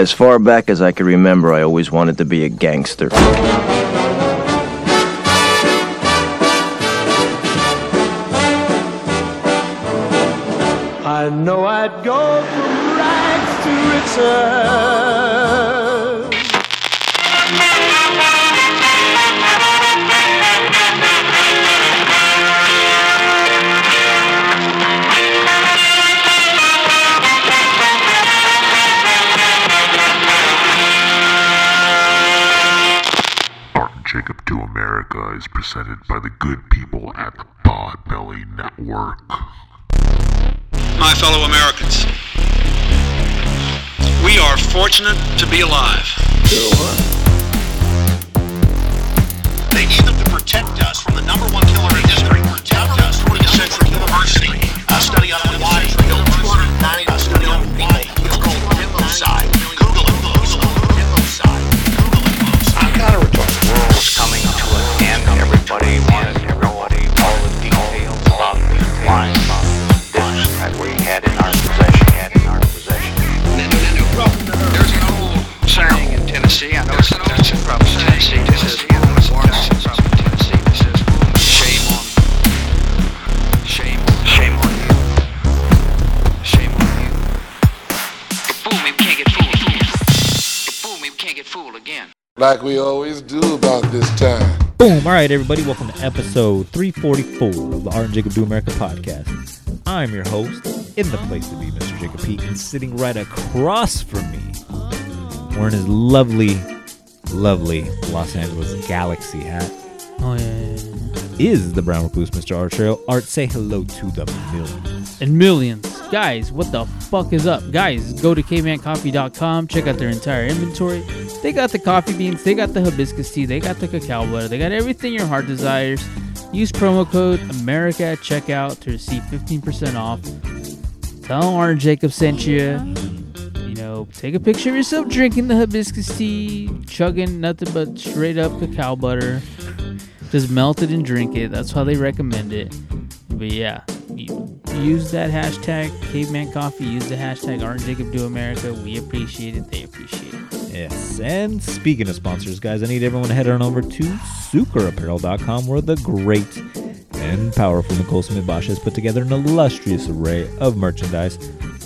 As far back as I can remember, I always wanted to be a gangster. I know I'd go from rags to is presented by the good people at the Podbelly Network. my fellow Americans. We are fortunate to be alive. They need them to protect us from the number one killer in history. Protect us from the Central University. A study on the why killed 290. Everybody wants to know all the details about this line about this that we had in our possession. Had in our possession. There's an old saying in Tennessee. I know it's that's from Tennessee. This is born from Tennessee. This is shame on, shame on, shame on you, shame on you. You fool me, we can't get fooled. You fool me, we can't get fooled again. like we always do about this time. Boom! All right, everybody, welcome to episode 344 of the Art and Jacob Do America podcast. I'm your host, in the place to be, Mr. Jacob Pete, and sitting right across from me, wearing his lovely, lovely Los Angeles Galaxy hat, Oh yeah, yeah, yeah. is the Brown Recluse, Mr. Art Trail. Art, say hello to the millions. and millions. Guys, what the fuck is up? Guys, go to cavemancoffee.com, check out their entire inventory. They got the coffee beans, they got the hibiscus tea, they got the cacao butter, they got everything your heart desires. Use promo code America at checkout to receive 15% off. Tell Aaron Jacob sent you. You know, take a picture of yourself drinking the hibiscus tea, chugging nothing but straight up cacao butter. Just melt it and drink it. That's how they recommend it. But yeah, use that hashtag Caveman Coffee. Use the hashtag Art and Jacob Do America. We appreciate it. They appreciate it. Yes, and speaking of sponsors, guys, I need everyone to head on over to suikerapparel.com where the great and powerful Nicole Smith Bosch has put together an illustrious array of merchandise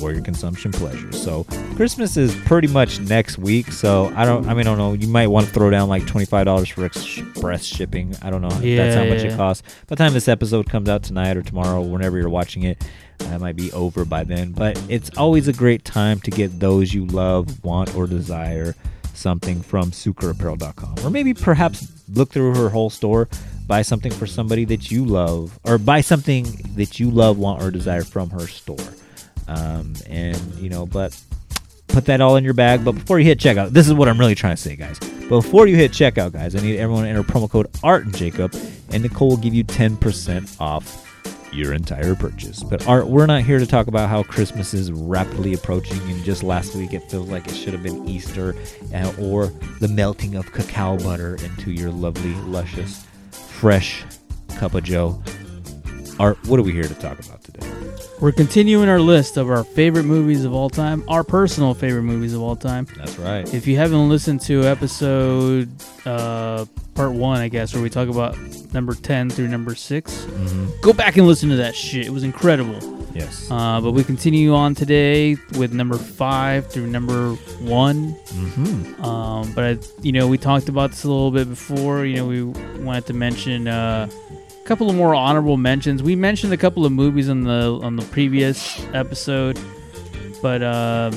for your consumption pleasure. So Christmas is pretty much next week, so I don't I mean I don't know, you might want to throw down like twenty five dollars for express shipping. I don't know if that's how much yeah. it costs. By the time this episode comes out tonight or tomorrow, whenever you're watching it, that might be over by then. But it's always a great time to get those you love, want, or desire something from suikerapparel.com. Or maybe perhaps look through her whole store, buy something for somebody that you love, or buy something that you love, want, or desire from her store. Um, and, you know, but put that all in your bag. But before you hit checkout, this is what I'm really trying to say, guys. Before you hit checkout, guys, I need everyone to enter promo code Art and Jacob, and Nicole will give you 10% off your entire purchase. But Art, we're not here to talk about how Christmas is rapidly approaching, and just last week it feels like it should have been Easter, uh, or the melting of cacao butter into your lovely, luscious, fresh cup of Joe. Art, what are we here to talk about? We're continuing our list of our favorite movies of all time, our personal favorite movies of all time. That's right. If you haven't listened to episode uh, part one, I guess, where we talk about number 10 through number 6, Mhm. go back and listen to that shit. It was incredible. Yes. Uh, but we continue on today with number 5 through number 1. mm-hmm. Um, but I, you know, we talked about this a little bit before. You know, we wanted to mention uh, a couple of more honorable mentions. We mentioned a couple of movies on the on the previous episode, but um,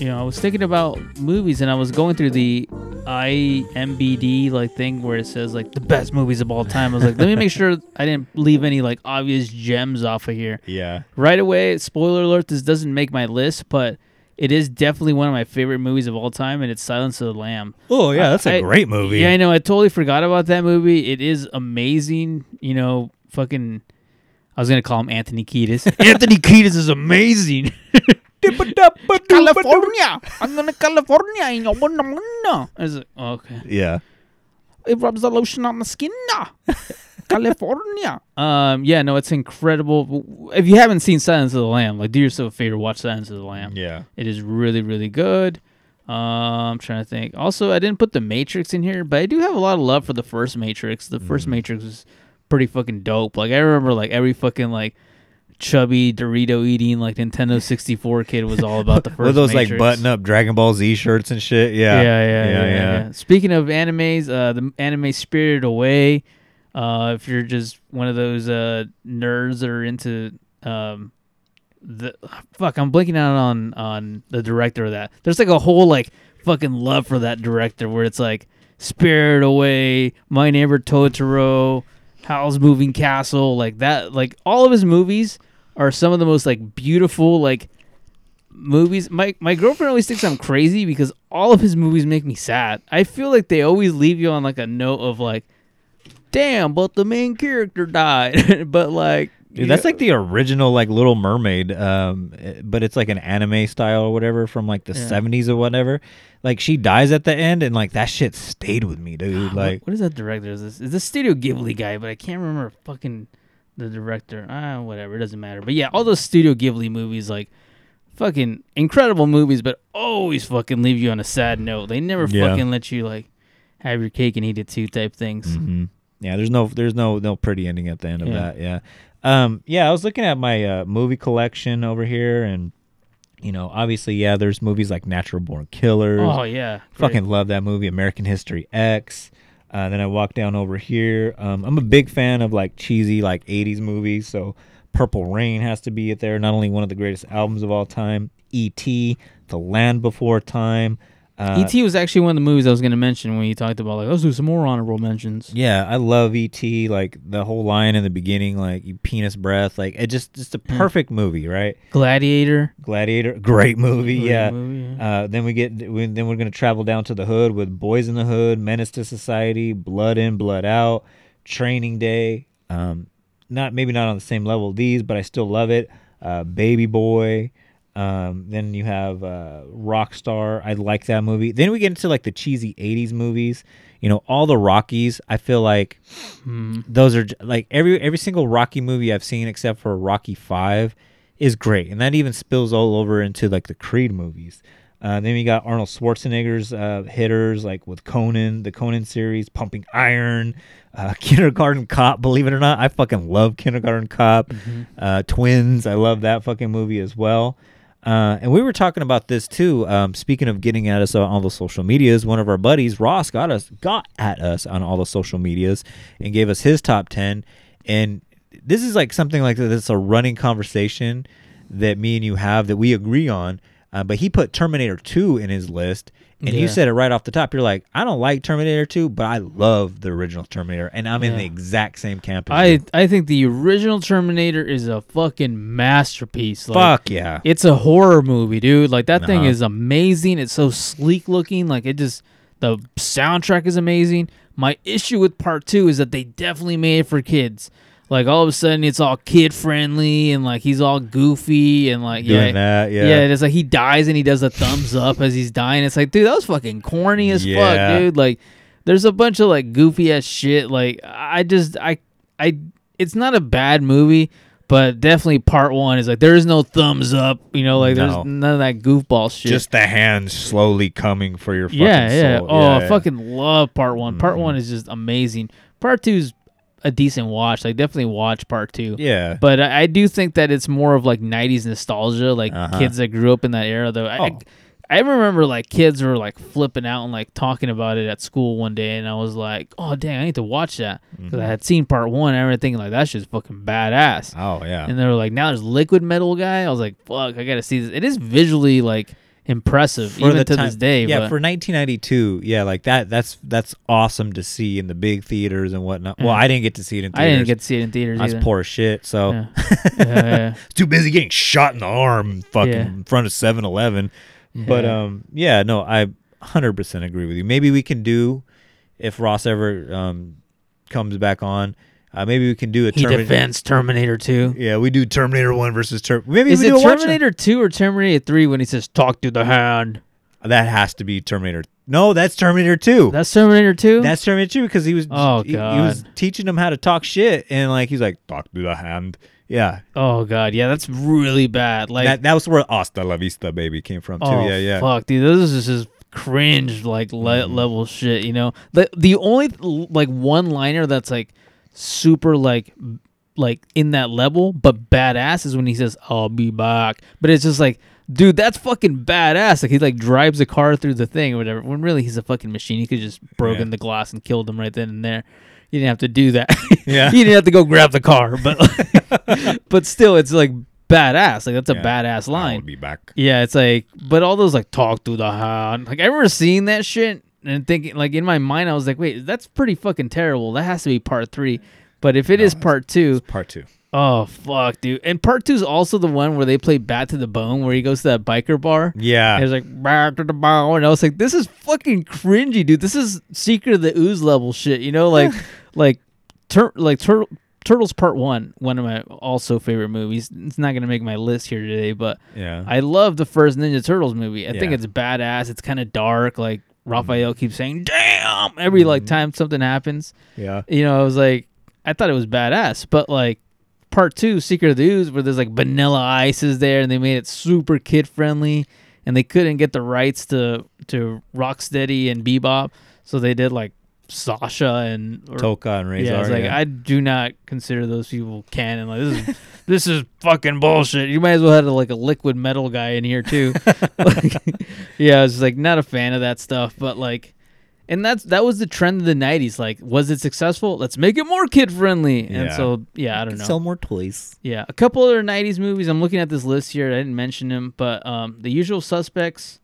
you know, I was thinking about movies and I was going through the IMBD like thing where it says like the best movies of all time. I was like, let me make sure I didn't leave any like obvious gems off of here Yeah. right away spoiler alert this doesn't make my list but it is definitely one of my favorite movies of all time and it's silence of the lamb Oh yeah, that's a I- great movie. yeah i know i totally forgot about that movie it is amazing you know fucking i was gonna call him anthony kiedis anthony kiedis is amazing california i'm gonna california you know, wanna, wanna. I was like, okay Yeah. it rubs the lotion on the skin. California. Um, yeah, no, it's incredible. If you haven't seen Silence of the Lamb, like do yourself a favor, watch Silence of the Lamb. Yeah. It is really, really good. Uh, I'm trying to think. Also, I didn't put the Matrix in here, but I do have a lot of love for the first Matrix. The Mm. first Matrix was pretty fucking dope. Like I remember, like every fucking like chubby Dorito eating like Nintendo 64 kid was all about the first. With those like button up Dragon Ball Z shirts and shit. Yeah. Yeah, yeah, yeah, yeah, Speaking of animes, uh, the anime Spirited Away. Uh, if you're just one of those uh nerds that are into um, the fuck, I'm blinking out on on the director of that. There's like a whole like fucking love for that director where it's like Spirit Away, My Neighbor Totoro, Howl's Moving Castle, like that. Like all of his movies are some of the most like beautiful like movies. My my girlfriend always thinks I'm crazy because all of his movies make me sad. I feel like they always leave you on like a note of like, damn, but the main character died. but like, Dude, that's like the original like Little Mermaid, um, but it's like an anime style or whatever from like the Yeah. seventies or whatever. Like she dies at the end, and like that shit stayed with me, dude. What- Like, what is that director? Is this is this Studio Ghibli guy? But I can't remember fucking the director. Ah, whatever. It doesn't matter. But yeah, all those Studio Ghibli movies, like fucking incredible movies, but always fucking leave you on a sad note. They never Yeah. fucking let you like have your cake and eat it too type things. mhm. Yeah, there's no, there's no, no pretty ending at the end of Yeah. that. Yeah, um, yeah. I was looking at my uh, movie collection over here, and you know, obviously, yeah, there's movies like Natural Born Killers. Oh yeah, great. Fucking love that movie, American History X. Uh, then I walk down over here. Um, I'm a big fan of like cheesy like '80s movies, so Purple Rain has to be it there. Not only one of the greatest albums of all time, E.T., The Land Before Time. Uh, E.T. was actually one of the movies I was going to mention when you talked about like let's do some more honorable mentions. Yeah, I love E.T. Like the whole line in the beginning, like you penis breath, like it just just a Hmm. perfect movie, right? Gladiator. Gladiator, great movie. Great yeah. movie, Uh, then we get we, then we're gonna travel down to the hood with Boys in the Hood, Menace to Society, Blood In, Blood Out, Training Day. Um, not maybe not on the same level these, but I still love it. Uh, Baby Boy. Um, then you have uh, Rockstar. I like that movie. Then we get into like the cheesy '80s movies. You know, all the Rockies. I feel like those are like every every single Rocky movie I've seen except for Rocky Five is great, and that even spills all over into like the Creed movies. Uh, then we got Arnold Schwarzenegger's uh, hitters, like with Conan, the Conan series, Pumping Iron, uh, Kindergarten Cop. Believe it or not, I fucking love Kindergarten Cop. Uh, Twins, I love that fucking movie as well. Uh, and we were talking about this too. Um, speaking of getting at us on all the social medias, one of our buddies, Ross, got us got at us on all the social medias and gave us his top ten. And this is like something like this a running conversation that me and you have that we agree on. Uh, but he put Terminator 2 in his list, and you said it right off the top. You're like, I don't like Terminator 2, but I love the original Terminator, and I'm in the exact same camp. I you. I think the original Terminator is a fucking masterpiece. Like, fuck yeah, It's a horror movie, dude. Like that thing Uh-huh. is amazing. It's so sleek looking. Like it just the soundtrack is amazing. My issue with part two is that they definitely made it for kids. Like all of a sudden it's all kid friendly and like he's all goofy and like yeah. that, yeah, Yeah, it's like he dies and he does a thumbs up as he's dying. It's like, dude, that was fucking corny as Yeah. fuck, dude. Like, there's a bunch of like goofy ass shit. Like, I just, I, I, it's not a bad movie, but definitely part one is like there is no thumbs up. You know, like No. there's none of that goofball shit. just the hands slowly coming for your fucking yeah, yeah. soul. Oh, Yeah, I yeah. fucking love part one. Part Mhm. one is just amazing. Part two's a decent watch. Like, definitely watch part two. yeah. But I, I do think that it's more of like '90s nostalgia, like Uh-huh. kids that grew up in that era. Though I, Oh. I, I remember like kids were like flipping out and like talking about it at school one day, and I was like, "Oh dang, I need to watch that," because I had seen part one and everything. Like "That's just fucking badass. Oh yeah. And they were like, "Now there's liquid metal guy." I was like, "Fuck, I gotta see this." It is visually like impressive, For even to time- this day. Yeah, but- for 1992, yeah, like that. That's that's awesome to see in the big theaters and whatnot. Well, I didn't get to see it in I theaters. didn't get to see it in theaters I was either. poor as shit, so Yeah. Yeah, too busy getting shot in the arm, fucking in front of 7-Eleven. But Yeah. um, yeah, no, I 100% agree with you. Maybe we can do if Ross ever um comes back on. Uh, maybe we can do a He Termin- defends Terminator 2. Yeah, we do Terminator One versus Terminator. Maybe Is we it do Terminator 2 or Terminator 3 when he says, talk to the hand? That has to be Terminator. No, that's Terminator Two. That's Terminator 2? That's Terminator 2 because he was Oh, he, he was teaching him how to talk shit and like he's like talk to the hand. Yeah. oh, God. Yeah, that's really bad. Like, that that was where Hasta la Vista baby came from too. oh, yeah, yeah. fuck, dude. This is just cringe like le- level shit. You know, the the only like one liner that's like super like like in that level but badass is when he says I'll be back. But it's just like. Dude, that's fucking badass. Like he like drives a car through the thing or whatever. When really he's a fucking machine. He could just broken Yeah. the glass and killed him right then and there. You didn't have to do that. Yeah. you didn't have to go grab the car, but but still, it's like badass. Like that's a Yeah. badass line. I'll be back. Yeah, it's like, but all those like talk to the hound. Like I remember seeing that shit and thinking, like in my mind, I was like, wait, that's pretty fucking terrible. That has to be part three. But if it is part two, Part two. oh fuck, dude. And part two is also the one where they play Bad to the Bone, where he goes to that biker bar. Yeah. And it's like Bad to the Bone, and I was like, this is fucking cringy, dude. This is Secret of the Ooze level shit. You know, like, like, tur- like tur- Turtles Part One, one of my also favorite movies. It's not gonna make my list here today, but Yeah. I love the first Ninja Turtles movie. I think it's badass. It's kind of dark. Like Raphael keeps saying "damn" every like mm-hmm. time something happens. yeah. You know, I was like, I thought it was badass. But like part two, Secret of the Ooze, where there's like Vanilla Ice is there, and they made it super kid friendly, and they couldn't get the rights to to Rocksteady and Bebop, so they did like Sasha and or, Tokka and Rahzar. yeah, it's like I do not consider those people canon. Like this is this is fucking bullshit. You might as well have like a liquid metal guy in here too. Like, yeah, I was like not a fan of that stuff, but like, and that's that was the trend of the '90s. Like, was it successful? Let's make it more kid friendly. And Yeah. so yeah, I don't know. Sell more toys. Yeah, a couple other '90s movies. I'm looking at this list here. I didn't mention them, but um, The Usual Suspects.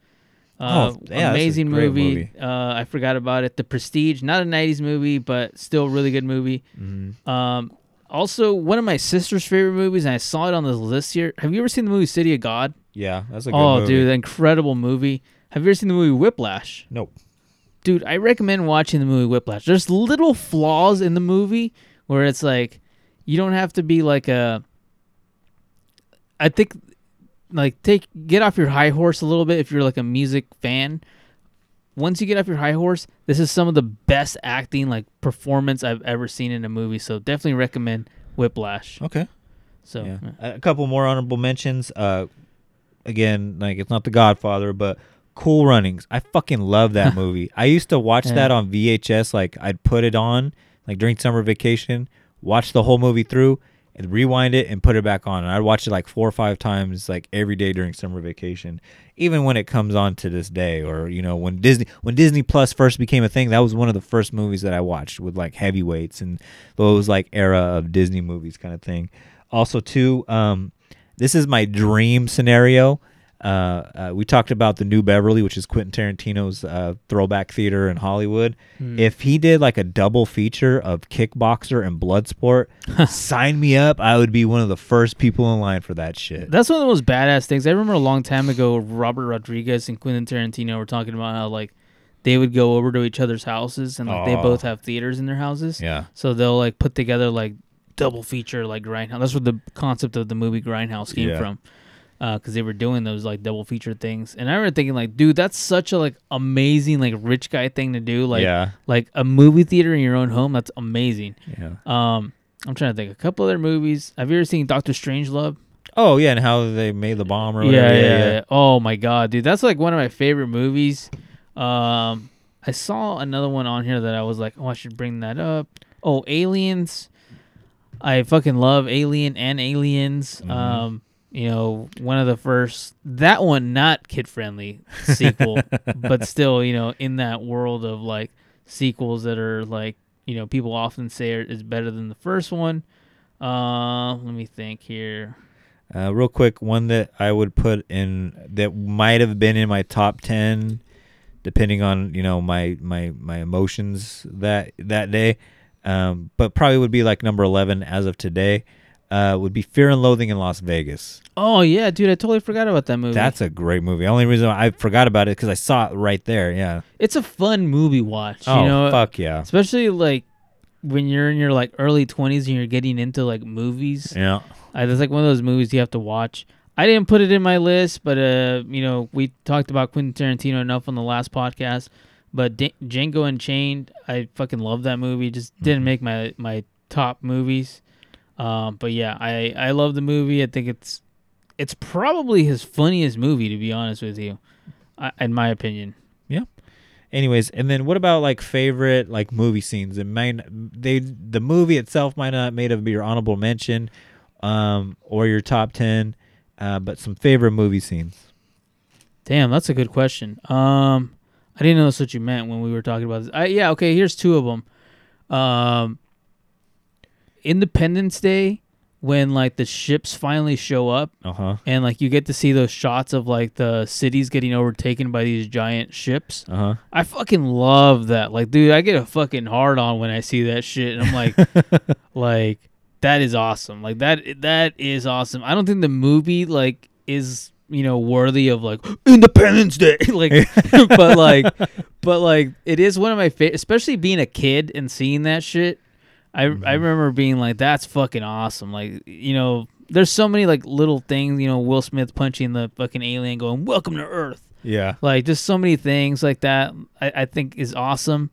Uh, Oh, yeah, amazing movie. movie. Uh, I forgot about it. The Prestige, not a '90s movie, but still a really good movie. Mm-hmm. Um, also, one of my sister's favorite movies, and I saw it on this list here. Have you ever seen the movie City of God? Yeah, that's a good Oh, movie. dude, incredible movie. Have you ever seen the movie Whiplash? Nope. dude, I recommend watching the movie Whiplash. There's little flaws in the movie where it's like you don't have to be like a I think like take get off your high horse a little bit if you're like a music fan. Once you get off your high horse, this is some of the best acting like performance I've ever seen in a movie. So definitely recommend Whiplash. Okay. So Yeah. yeah. A couple more honorable mentions. Uh, again, like it's not The Godfather, but Cool Runnings. I fucking love that movie. I used to watch Yeah. that on VHS. Like I'd put it on like during summer vacation, watch the whole movie through, and rewind it and put it back on. And I'd watch it like four or five times, like every day during summer vacation. Even when it comes on to this day, or you know when Disney when Disney Plus first became a thing, that was one of the first movies that I watched with like heavyweights and those like era of Disney movies kind of thing. Also, too, um, this is my dream scenario. Uh, uh, we talked about the New Beverly, which is Quentin Tarantino's uh, throwback theater in Hollywood. If he did like a double feature of Kickboxer and Bloodsport, sign me up. I would be one of the first people in line for that shit. That's one of the most badass things. I remember a long time ago, Robert Rodriguez and Quentin Tarantino were talking about how like they would go over to each other's houses and like they both have theaters in their houses. Yeah. So they'll like put together like double feature like Grindhouse. That's where the concept of the movie Grindhouse came Yeah. from. Because they were doing those like double feature things, and I remember thinking like, dude, that's such a like amazing like rich guy thing to do. Like, Yeah. like a movie theater in your own home. That's amazing. Yeah. Um, I'm trying to think a couple other movies. Have you ever seen Doctor Strangelove? Oh yeah, and how they made the bomb or yeah, whatever. yeah, yeah. Oh my god, dude, that's like one of my favorite movies. Um, I saw another one on here that I was like, oh, I should bring that up. Oh, Aliens. I fucking love Alien and Aliens. Mm-hmm. Um, you know, one of the first that one not kid friendly sequel, but still, you know, in that world of like sequels that are like, you know, people often say are, is better than the first one. Uh, let me think here. Uh, real quick, one that I would put in that might have been in my top ten, depending on you know my my my emotions that that day, um, but probably would be like number eleven as of today. Uh, would be Fear and Loathing in Las Vegas. Oh yeah, dude, I totally forgot about that movie. That's a great movie. Only reason I forgot about it because I saw it right there. Yeah. it's a fun movie watch. Oh you know, fuck yeah. especially like when you're in your like early twenties and you're getting into like movies. Yeah. Uh, it's like one of those movies you have to watch. I didn't put it in my list, but uh, you know, we talked about Quentin Tarantino enough on the last podcast. But D- Django Unchained, I fucking love that movie. Just Mm-hmm. didn't make my my top movies. Um, but yeah, I I love the movie. I think it's it's probably his funniest movie to be honest with you, I, in my opinion. Yeah. anyways, and then what about like favorite like movie scenes? It might they the movie itself might not made of your honorable mention, um, or your top ten, uh, but some favorite movie scenes. Damn, that's a good question. Um, I didn't know that's what you meant when we were talking about this. I, yeah, okay. Here's two of them. Um, Independence Day, when like the ships finally show up, Uh huh. and like you get to see those shots of like the cities getting overtaken by these giant ships. Uh huh. I fucking love that. Like, dude, I get a fucking hard on when I see that shit, and I'm like, like that is awesome. Like that that is awesome. I don't think the movie like is you know worthy of like Independence Day, like, but like, but like it is one of my favorite, especially being a kid and seeing that shit. I I remember being like, that's fucking awesome. Like, you know, there's so many like little things. You know, Will Smith punching the fucking alien, going, "Welcome to Earth." Yeah. like just so many things like that I, I think is awesome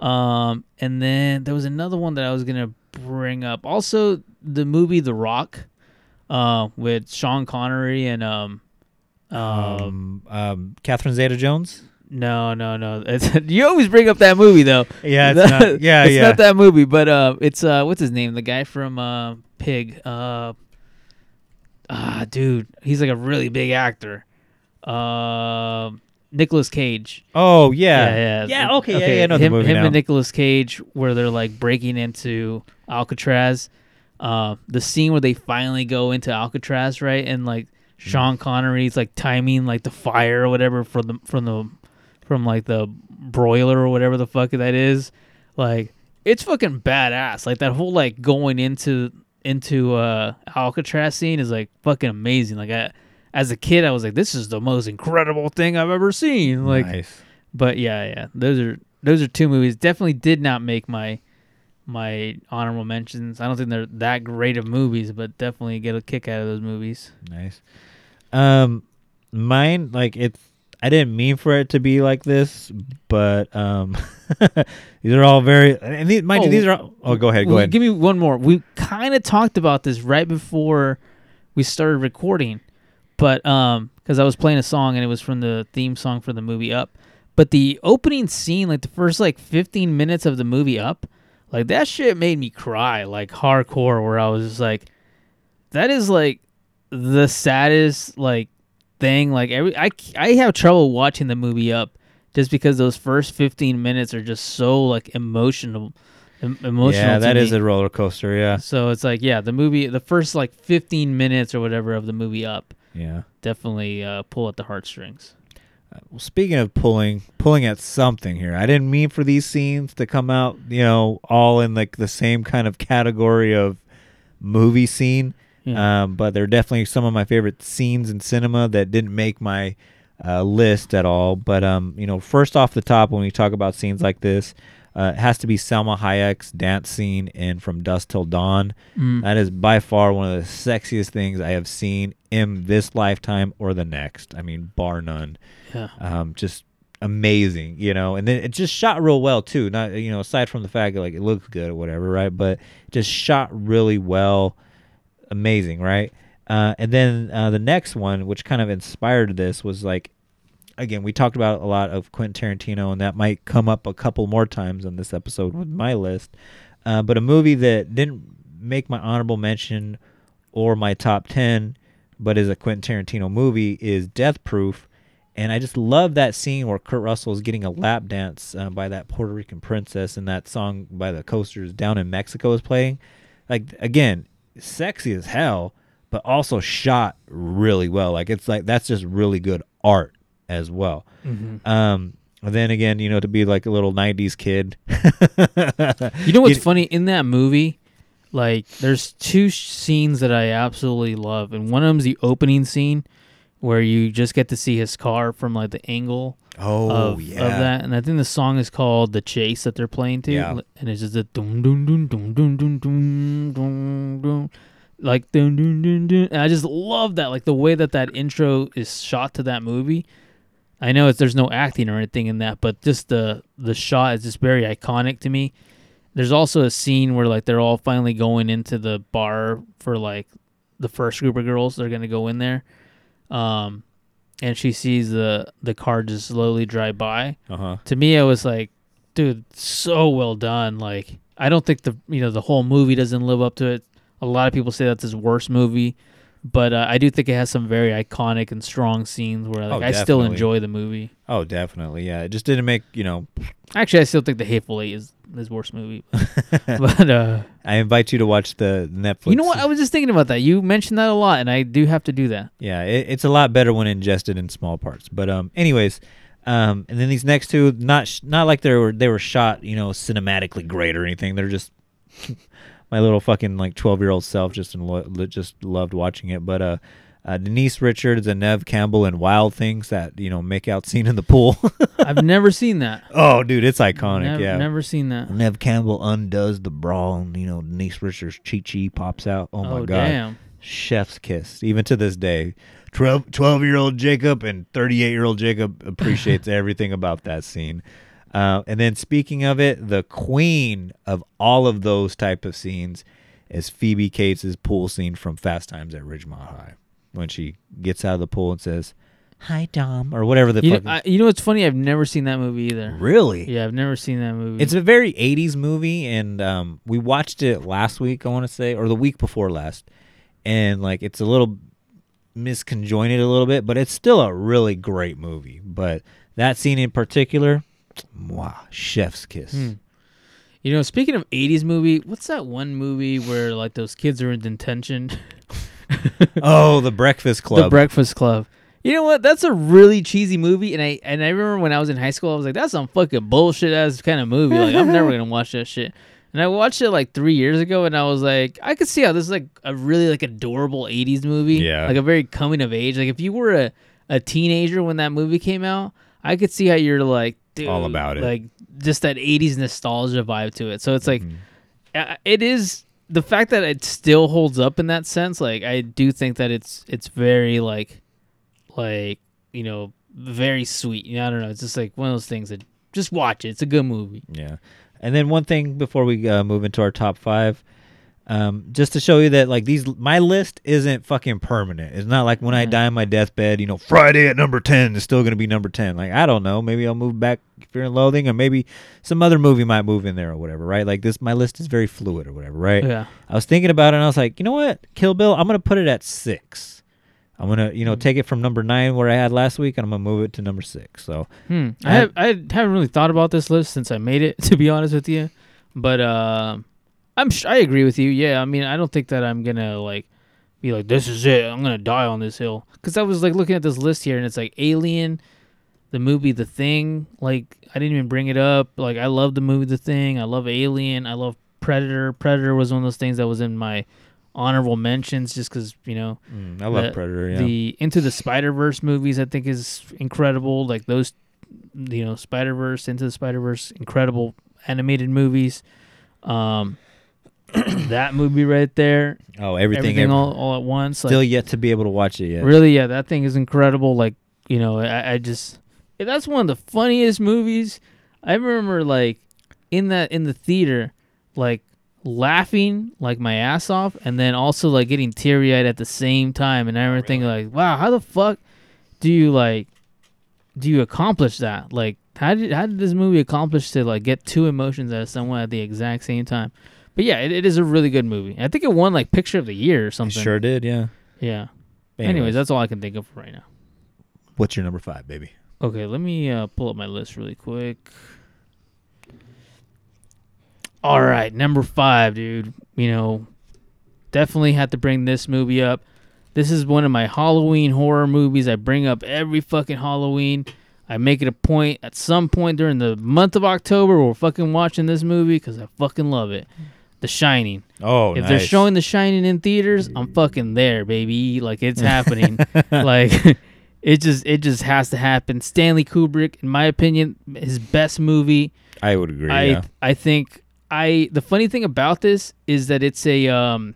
um and then there was another one that i was gonna bring up also the movie the rock uh with sean connery and um um Um, um, Catherine Zeta-Jones. No no no it's, you always bring up that movie though Yeah, it's not- yeah, it's yeah. not that movie but uh it's uh what's his name the guy from uh pig uh ah dude he's like a really big actor uh Nicolas Cage Oh yeah. yeah, Yeah. Okay. Yeah. Yeah. I know the him, movie him now. and Nicolas Cage, where they're like breaking into Alcatraz. Uh, the scene where they finally go into Alcatraz, right, and like Sean Connery's like timing like the fire or whatever from the from the from like the broiler or whatever the fuck that is. Like it's fucking badass. Like that whole like going into into uh Alcatraz scene is like fucking amazing. Like I as a kid I was like this is the most incredible thing I've ever seen. Like nice. but yeah, yeah, those are those are two movies. Definitely did not make my my honorable mentions. I don't think they're that great of movies, but definitely get a kick out of those movies. Nice. Um, mine like it's. I didn't mean for it to be like this, but um, these are all very. And these, mind you, Oh, these are. All, oh, go ahead. Go ahead. Give me one more. We kind of talked about this right before we started recording, but um, because I was playing a song and it was from the theme song for the movie Up. But the opening scene, like the first like 15 minutes of the movie Up, like that shit made me cry like hardcore. Where I was just like, that is like the saddest like thing. Like every I I have trouble watching the movie Up just because those first 15 minutes are just so like emotional. em- Emotional. yeah, that is a roller coaster. Yeah. So it's like, yeah, the movie, the first like 15 minutes or whatever of the movie up, Yeah. definitely uh, pull at the heartstrings. Well, speaking of pulling, pulling at something here. I didn't mean for these scenes to come out, you know, all in like the same kind of category of movie scene. Yeah. Um, but they're definitely some of my favorite scenes in cinema that didn't make my uh, list at all. But um, you know, first off the top, when we talk about scenes like this, uh, it has to be Salma Hayek's dance scene in From Dusk Till Dawn. Mm. That is by far one of the sexiest things I have seen in this lifetime or the next. I mean, bar none Yeah. um, just amazing, you know. And then it just shot real well too. Not you know, aside from the fact that like it looks good or whatever, right? But just shot really well, amazing, right? Uh, and then uh, the next one, which kind of inspired this, was like, again, we talked about a lot of Quentin Tarantino, and that might come up a couple more times on this episode with my list. Uh, but a movie that didn't make my honorable mention or my top 10, but is a Quentin Tarantino movie, is Death Proof. And I just love that scene where Kurt Russell is getting a lap dance uh, by that Puerto Rican princess, and that song by the Coasters down in Mexico is playing. Like, again, sexy as hell, but also shot really well. Like, it's like that's just really good art as well. Um, and then again, you know, to be like a little 90s kid. You know what's funny in that movie? Like, there's two sh- scenes that I absolutely love, and one of them's the opening scene where you just get to see his car from like the angle Oh, of, yeah. of that, and I think the song is called "The Chase" that they're playing to, Yeah. and it's just a dum dum dum dum dum dum dum dum dum, like dum dum dum dum. And I just love that, like the way that that intro is shot to that movie. I know it's, there's no acting or anything in that, but just the the shot is just very iconic to me. There's also a scene where like they're all finally going into the bar for like the first group of girls. They're gonna go in there, um, and she sees the the car just slowly drive by. Uh huh. To me, I was like, dude, so well done. Like, I don't think the you know the whole movie doesn't live up to it. A lot of people say that's his worst movie, but uh, I do think it has some very iconic and strong scenes where like Oh, I still enjoy the movie. Oh, definitely. Yeah, it just didn't make you know. Actually, I still think the Hateful Eight is his worst movie. but uh, I invite you to watch the Netflix. you know what? I was just thinking about that. You mentioned that a lot, and I do have to do that. Yeah, it, it's a lot better when ingested in small parts. But um, anyways, um, and then these next two, not sh- not like they were they were shot, you know, cinematically great or anything. They're just my little fucking like twelve year old self just in lo- just loved watching it. But uh, uh, Denise Richards and Neve Campbell and Wild Things that you know make out scene in the pool. I've never seen that. oh, dude, it's iconic. Yeah, never seen that. Neve Campbell undoes the bra and you know Denise Richards Chi Chi pops out. Oh my Oh, god. damn. Chef's kiss. Even to this day. 12 year old Jacob and 38 year old Jacob appreciates everything about that scene. Uh, and then speaking of it, the queen of all of those type of scenes is Phoebe Cates' pool scene from Fast Times at Ridgemont High. When she gets out of the pool and says, Hi Dom or whatever the You fuck. know, I, you know what's funny? I've never seen that movie either. really? Yeah, I've never seen that movie. It's a very 80s movie, and um, we watched it last week, I want to say, or the week before last. And, like, it's a little misconjointed a little bit, but it's still a really great movie. But that scene in particular, wow, chef's kiss. Hmm. You know, speaking of '80s movie, what's that one movie where like those kids are in detention? oh, The Breakfast Club. The Breakfast Club. You know what? That's a really cheesy movie, and I and I remember when I was in high school, I was like, "That's some fucking bullshit ass kind of movie. Like, I'm never gonna watch that shit." And I watched it like three years ago, and I was like, I could see how this is like a really like adorable '80s movie. Yeah. like a very coming of age. Like if you were a a teenager when that movie came out, I could see how you're like, dude, All about it. Like just that '80s nostalgia vibe to it. So it's like, Mm-hmm. uh, it is the fact that it still holds up in that sense. Like I do think that it's it's very like, like you know, very sweet. You know, I don't know. It's just like one of those things that just watch it. It's a good movie. Yeah. And then one thing before we uh, move into our top five, um, just to show you that like these, my list isn't fucking permanent. It's not like when I die on my deathbed, you know, Friday at number ten is still gonna be number ten. Like I don't know, maybe I'll move back Fear and Loathing, or maybe some other movie might move in there or whatever, right? Like this, my list is very fluid or whatever, right? Yeah. I was thinking about it and I was like, you know what, Kill Bill, I'm gonna put it at six. I'm gonna, you know, Mm. take it from number nine where I had last week, and I'm gonna move it to number six. So Hmm. I have I haven't really thought about this list since I made it, to be honest with you. But uh, I'm sh- I agree with you. Yeah, I mean, I don't think that I'm gonna like be like this is it. I'm gonna die on this hill because I was like looking at this list here and it's like Alien, the movie The Thing. Like I didn't even bring it up. Like I love the movie The Thing. I love Alien. I love Predator. Predator was one of those things that was in my honorable mentions just because you know Mm, I love the- Predator, yeah. The Into the Spider Verse movies, I think, is incredible. Like those, you know, Spider Verse, Into the Spider Verse, incredible animated movies. Um, that movie right there. Oh, everything, ev- all, all at once. still like, yet to be able to watch it yet. Really, yeah, that thing is incredible. Like, you know, I, I just that's one of the funniest movies. I remember like in that in the theater, like laughing like my ass off, and then also like getting teary eyed at the same time. And I remember thinking like, wow, how the fuck do you like do you accomplish that? Like, how did how did this movie accomplish to like get two emotions out of someone at the exact same time? But yeah, it, it is a really good movie. I think it won like Picture of the Year or It something. sure did, yeah. Yeah. Anyways. Anyways, that's all I can think of for right now. What's your number five, baby? Okay, let me uh, pull up my list really quick. All right, number five, dude. You know, definitely had to bring this movie up. This is one of my Halloween horror movies. I bring up every fucking Halloween. I make it a point at some point during the month of October we're fucking watching this movie because I fucking love it. The Shining. Oh, if they're showing The Shining in theaters, I'm fucking there, baby. Like it's happening. like it just it just has to happen. Stanley Kubrick, in my opinion, his best movie. I would agree. I yeah. I think I the funny thing about this is that it's a um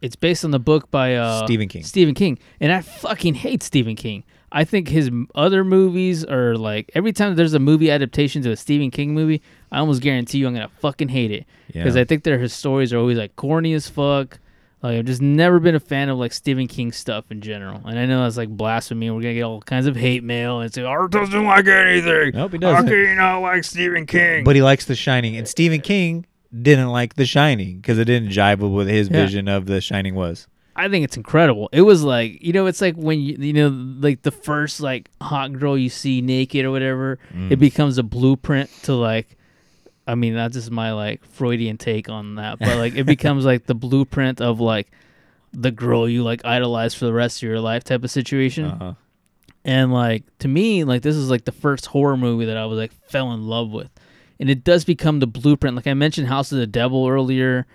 it's based on the book by uh Stephen King. Stephen King. And I fucking hate Stephen King. I think his other movies are like every time there's a movie adaptation to a Stephen King movie, I almost guarantee you I'm gonna fucking hate it because Yeah. I think their his stories are always like corny as fuck. Like I've just never been a fan of like Stephen King stuff in general. And I know that's like blasphemy. and We're gonna get all kinds of hate mail and say Art doesn't like anything. Nope, he doesn't. can you not like Stephen King? But he likes The Shining, and Stephen King didn't like The Shining because it didn't jive with what his Yeah. vision of The Shining was. I think it's incredible. It was like you know, it's like when you you know, like the first like hot girl you see naked or whatever, Mm. it becomes a blueprint to like. I mean, that's just my like Freudian take on that, but like it becomes like the blueprint of like the girl you like idolize for the rest of your life type of situation. Uh-huh. And like to me, like this is like the first horror movie that I was like fell in love with. And it does become the blueprint. Like I mentioned House of the Devil earlier.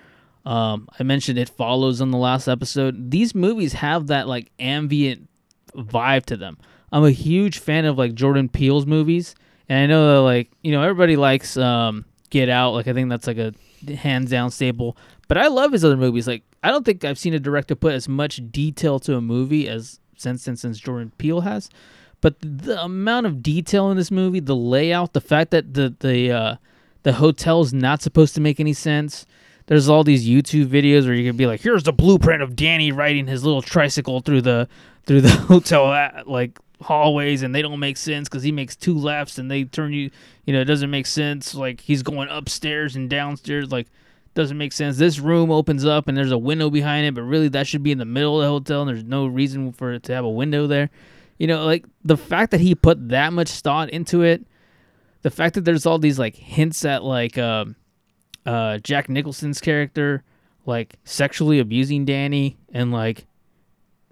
Um, I mentioned It Follows on the last episode. These movies have that like ambient vibe to them. I'm a huge fan of like Jordan Peele's movies. And I know that like, you know, everybody likes um Get Out. Like I think that's like a hands down staple. But I love his other movies. Like I don't think I've seen a director put as much detail to a movie as since since, since Jordan Peele has. But the amount of detail in this movie, the layout, the fact that the the uh, the hotel's not supposed to make any sense. There's all these YouTube videos where you can be like, "Here's the blueprint of Danny riding his little tricycle through the through the hotel like hallways, and they don't make sense because he makes two lefts and they turn you, you know, it doesn't make sense. Like he's going upstairs and downstairs, like doesn't make sense. This room opens up and there's a window behind it, but really that should be in the middle of the hotel, and there's no reason for it to have a window there. You know, like the fact that he put that much thought into it, the fact that there's all these like hints at like um uh, Jack Nicholson's character like sexually abusing Danny and like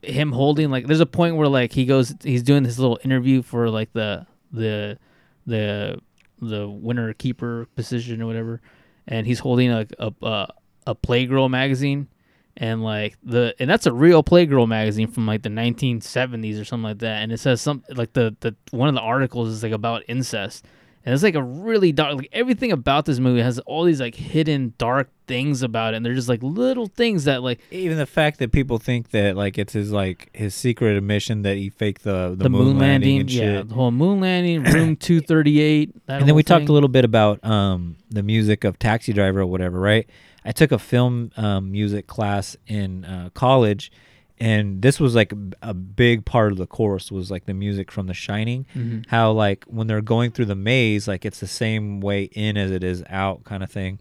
him holding like there's a point where like he goes he's doing this little interview for like the the the the winner keeper position or whatever. And he's holding a a a, a playgirl magazine. And like the and that's a real playgirl magazine from like the 1970s or something like that. And it says something like the the one of the articles is like about incest and it's like a really dark like everything about this movie has all these like hidden dark things about it and they're just like little things that like Even the fact that people think that like it's his like his secret admission that he faked the the, the, moon, landing, and yeah shit. the whole moon landing room 238 that and then we talked a little bit about um, the music of Taxi Driver or whatever, right? I took a film um, music class in uh, college, and this was like a- big part of the course was like the music from The Shining. Mhm. How like when they're going through the maze, like it's the same way in as it is out, kind of thing,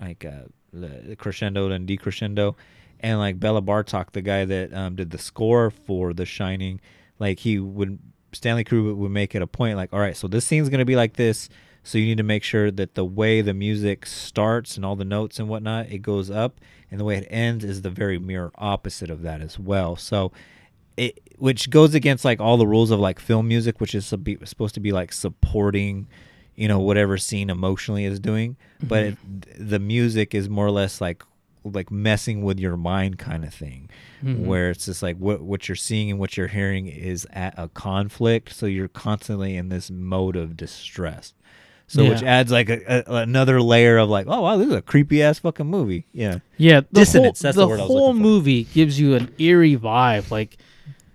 like uh, the crescendo and decrescendo. And like Béla Bartók, the guy that um, did the score for The Shining, like he would Stanley Kubrick would make it a point, like, all right, so this scene's gonna be like this, so you need to make sure that the way the music starts and all the notes and whatnot, it goes up, and the way it ends is the very mirror opposite of that as well. So, it which goes against like all the rules of like film music, which is sub- supposed to be like supporting, you know, whatever scene emotionally is doing, but it, the music is more or less like like messing with your mind kind of thing Mhm. where it's just like what what you're seeing and what you're hearing is at a conflict so you're constantly in this mode of distress so which adds like a, a, another layer of like oh wow this is a creepy ass fucking movie. Yeah. Yeah the dissonance whole, that's the, the, word I was whole movie gives you an eerie vibe like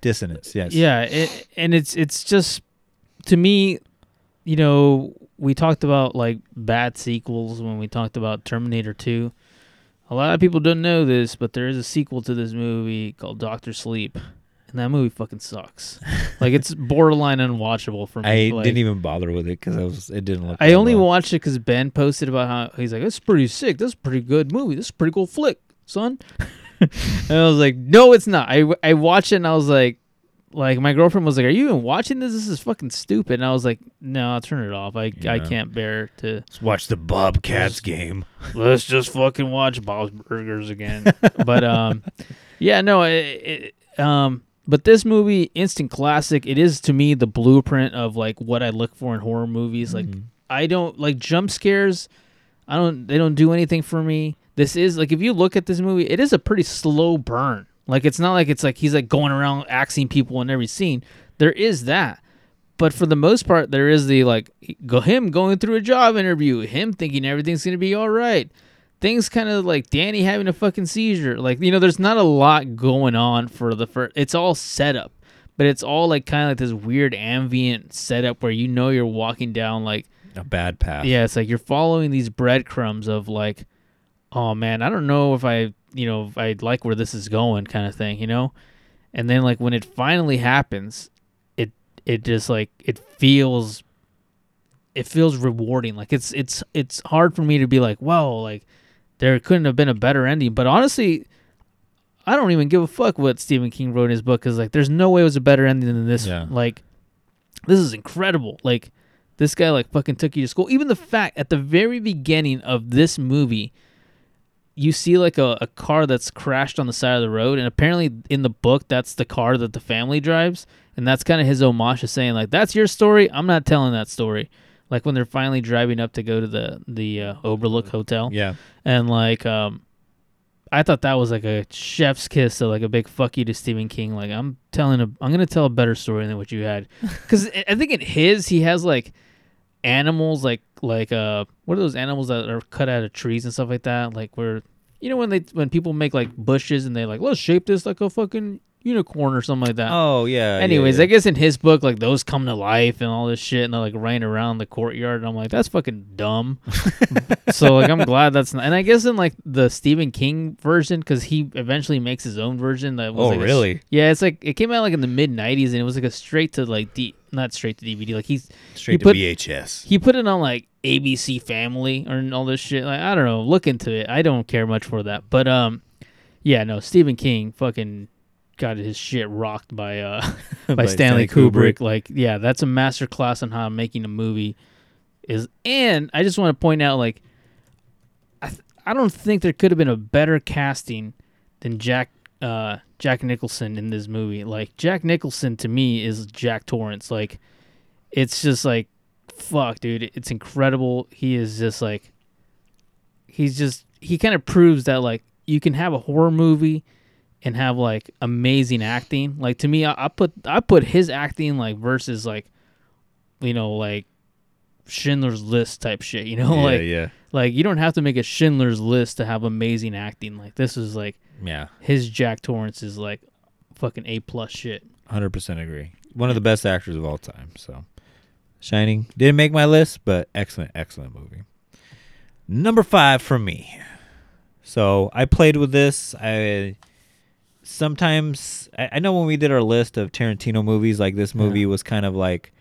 dissonance yes. Yeah, it, and it's it's just to me, you know, we talked about like bad sequels when we talked about Terminator 2. A lot of people don't know this, but there is a sequel to this movie called Doctor Sleep. And that movie fucking sucks. like it's borderline unwatchable for me. I like, didn't even bother with it because I was it didn't look. I only well. watched it because Ben posted about how he's like, "This is pretty sick. This is a pretty good movie. This is a pretty cool flick, son." and I was like, "No, it's not." I I watched it and I was like, like my girlfriend was like, "Are you even watching this? This is fucking stupid." And I was like, "No, I'll turn it off. I I can't bear to Let's watch the Bobcats game. let's just fucking watch Bob's Burgers again." but um, yeah, no, it, it, um, but this movie, instant classic. It is to me the blueprint of like what I look for in horror movies. Like mm-hmm. I don't like jump scares. I don't. They don't do anything for me. This is like if you look at this movie, it is a pretty slow burn. Like it's not like it's like he's like going around axing people in every scene. There is that, but for the most part, there is the like go him going through a job interview, him thinking everything's gonna be all right. Things kind of like Danny having a fucking seizure. Like you know, there's not a lot going on for the first. It's all setup, but it's all like kind of like this weird ambient setup where you know you're walking down like A bad path. yeah, it's like you're following these breadcrumbs of like oh man, I don't know if I, you know, if I like where this is going, kind of thing, you know. And then like when it finally happens, it it just like it feels, it feels rewarding. Like it's it's it's hard for me to be like, wow, like there couldn't have been a better ending. But honestly, I don't even give a fuck what Stephen King wrote in his book because like there's no way it was a better ending than this. Yeah. Like this is incredible. Like this guy like fucking took you to school. Even the fact at the very beginning of this movie, you see like a, a car that's crashed on the side of the road, and apparently in the book that's the car that the family drives, and that's kind of his homage to saying like that's your story. I'm not telling that story. Like when they're finally driving up to go to the the uh, Overlook Hotel, Yeah. and like um I thought that was like a chef's kiss, so like a big fuck you to Stephen King. Like I'm telling a, I'm gonna tell a better story than what you had, because I think in his he has like animals, like like uh what are those animals that are cut out of trees and stuff like that, like where you know when they when people make like bushes and they like let's shape this like a fucking unicorn or something like that. Oh yeah. yeah, Anyways, yeah. I guess in his book, like those come to life and all this shit, and they're like running around the courtyard, and I'm like, that's fucking dumb. so like, I'm glad that's not. And I guess in like the Stephen King version, because he eventually makes his own version. That was Oh, like a- really? yeah, it's like it came out like in the mid '90s, and it was like a straight to like D, not straight to DVD. Like he's straight he to put, VHS. He put it on like ABC Family or all this shit. Like I don't know. Look into it. I don't care much for that. But um, yeah, no. Stephen King fucking got his shit rocked by uh by, By Stanley, Stanley Kubrick. Kubrick. Like yeah, that's a master class on how making a movie is. And I just want to point out like I th- I don't think there could have been a better casting than Jack uh Jack Nicholson in this movie. Like Jack Nicholson to me is Jack Torrance. Like it's just like fuck, dude. It's incredible. He is just like he's just he kind of proves that like you can have a horror movie and have like amazing acting. Like to me, I, I put I put his acting like versus like you know like Schindler's List type shit. You know Yeah, like yeah. like you don't have to make a Schindler's List to have amazing acting. Like this is like Yeah. his Jack Torrance is like fucking a plus shit. Hundred percent agree. One of the best actors of all time. So, Shining didn't make my list, but excellent, excellent movie. Number five for me. So I played with this. I sometimes I, I know when we did our list of Tarantino movies, like this movie was kind of like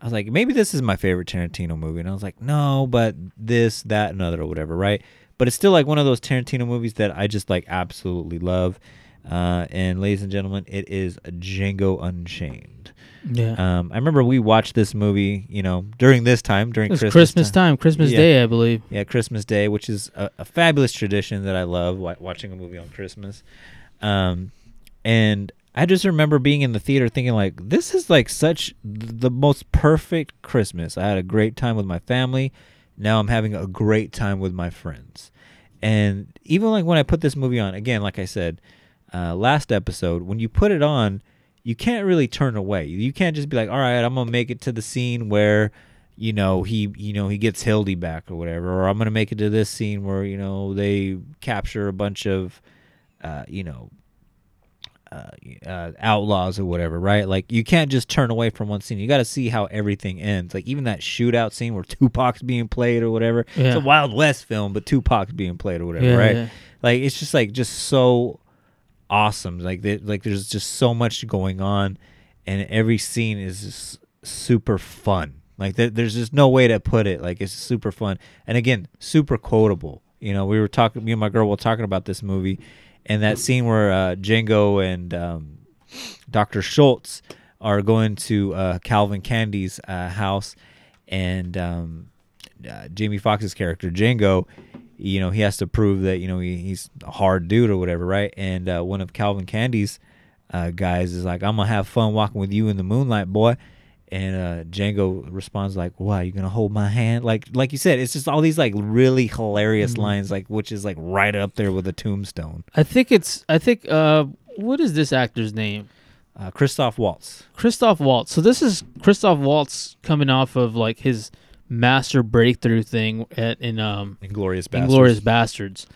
I was like, maybe this is my favorite Tarantino movie, and I was like, no, but this, that, and other, or whatever, right? But it's still like one of those Tarantino movies that I just like absolutely love. Uh, and ladies and gentlemen, it is Django Unchained. Yeah. Um, I remember we watched this movie, you know, during this time, during It was Christmas, Christmas time, Christmas Yeah. Day, I believe. Yeah, Christmas Day, which is a, a fabulous tradition that I love watching a movie on Christmas. Um, and I just remember being in the theater thinking like, this is like such the most perfect Christmas. I had a great time with my family. Now I'm having a great time with my friends. And even like when I put this movie on, again, like I said uh, last episode, when you put it on, you can't really turn away. You can't just be like, all right, I'm gonna make it to the scene where, you know, he, you know, he gets Hildy back or whatever, or I'm gonna make it to this scene where you know they capture a bunch of, uh, you know, uh, uh, outlaws or whatever, right? Like you can't just turn away from one scene. You got to see how everything ends. Like even that shootout scene where Tupac's being played or whatever. Yeah. It's a Wild West film, but Tupac's being played or whatever, Yeah, right? yeah. Like it's just like just so awesome. Like there, like there's just so much going on, and every scene is just super fun. Like there, there's just no way to put it. Like it's super fun, and again, super quotable. You know, we were talking. Me and my girl were talking about this movie, and that scene where uh, Django and um, Dr. Schultz are going to uh, Calvin Candie's uh, house, and um, uh, Jamie Foxx's character Django, you know, he has to prove that you know he, he's a hard dude or whatever, right? And uh, one of Calvin Candie's uh, guys is like, "I'm gonna have fun walking with you in the moonlight, boy." And uh, Django responds like, "Why you gonna hold my hand?" Like, like you said, it's just all these like really hilarious lines, like which is like right up there with a tombstone. I think it's I think uh what is this actor's name? Uh, Christoph Waltz. Christoph Waltz. So this is Christoph Waltz coming off of like his master breakthrough thing at in um Inglourious Basterds. Inglourious Basterds.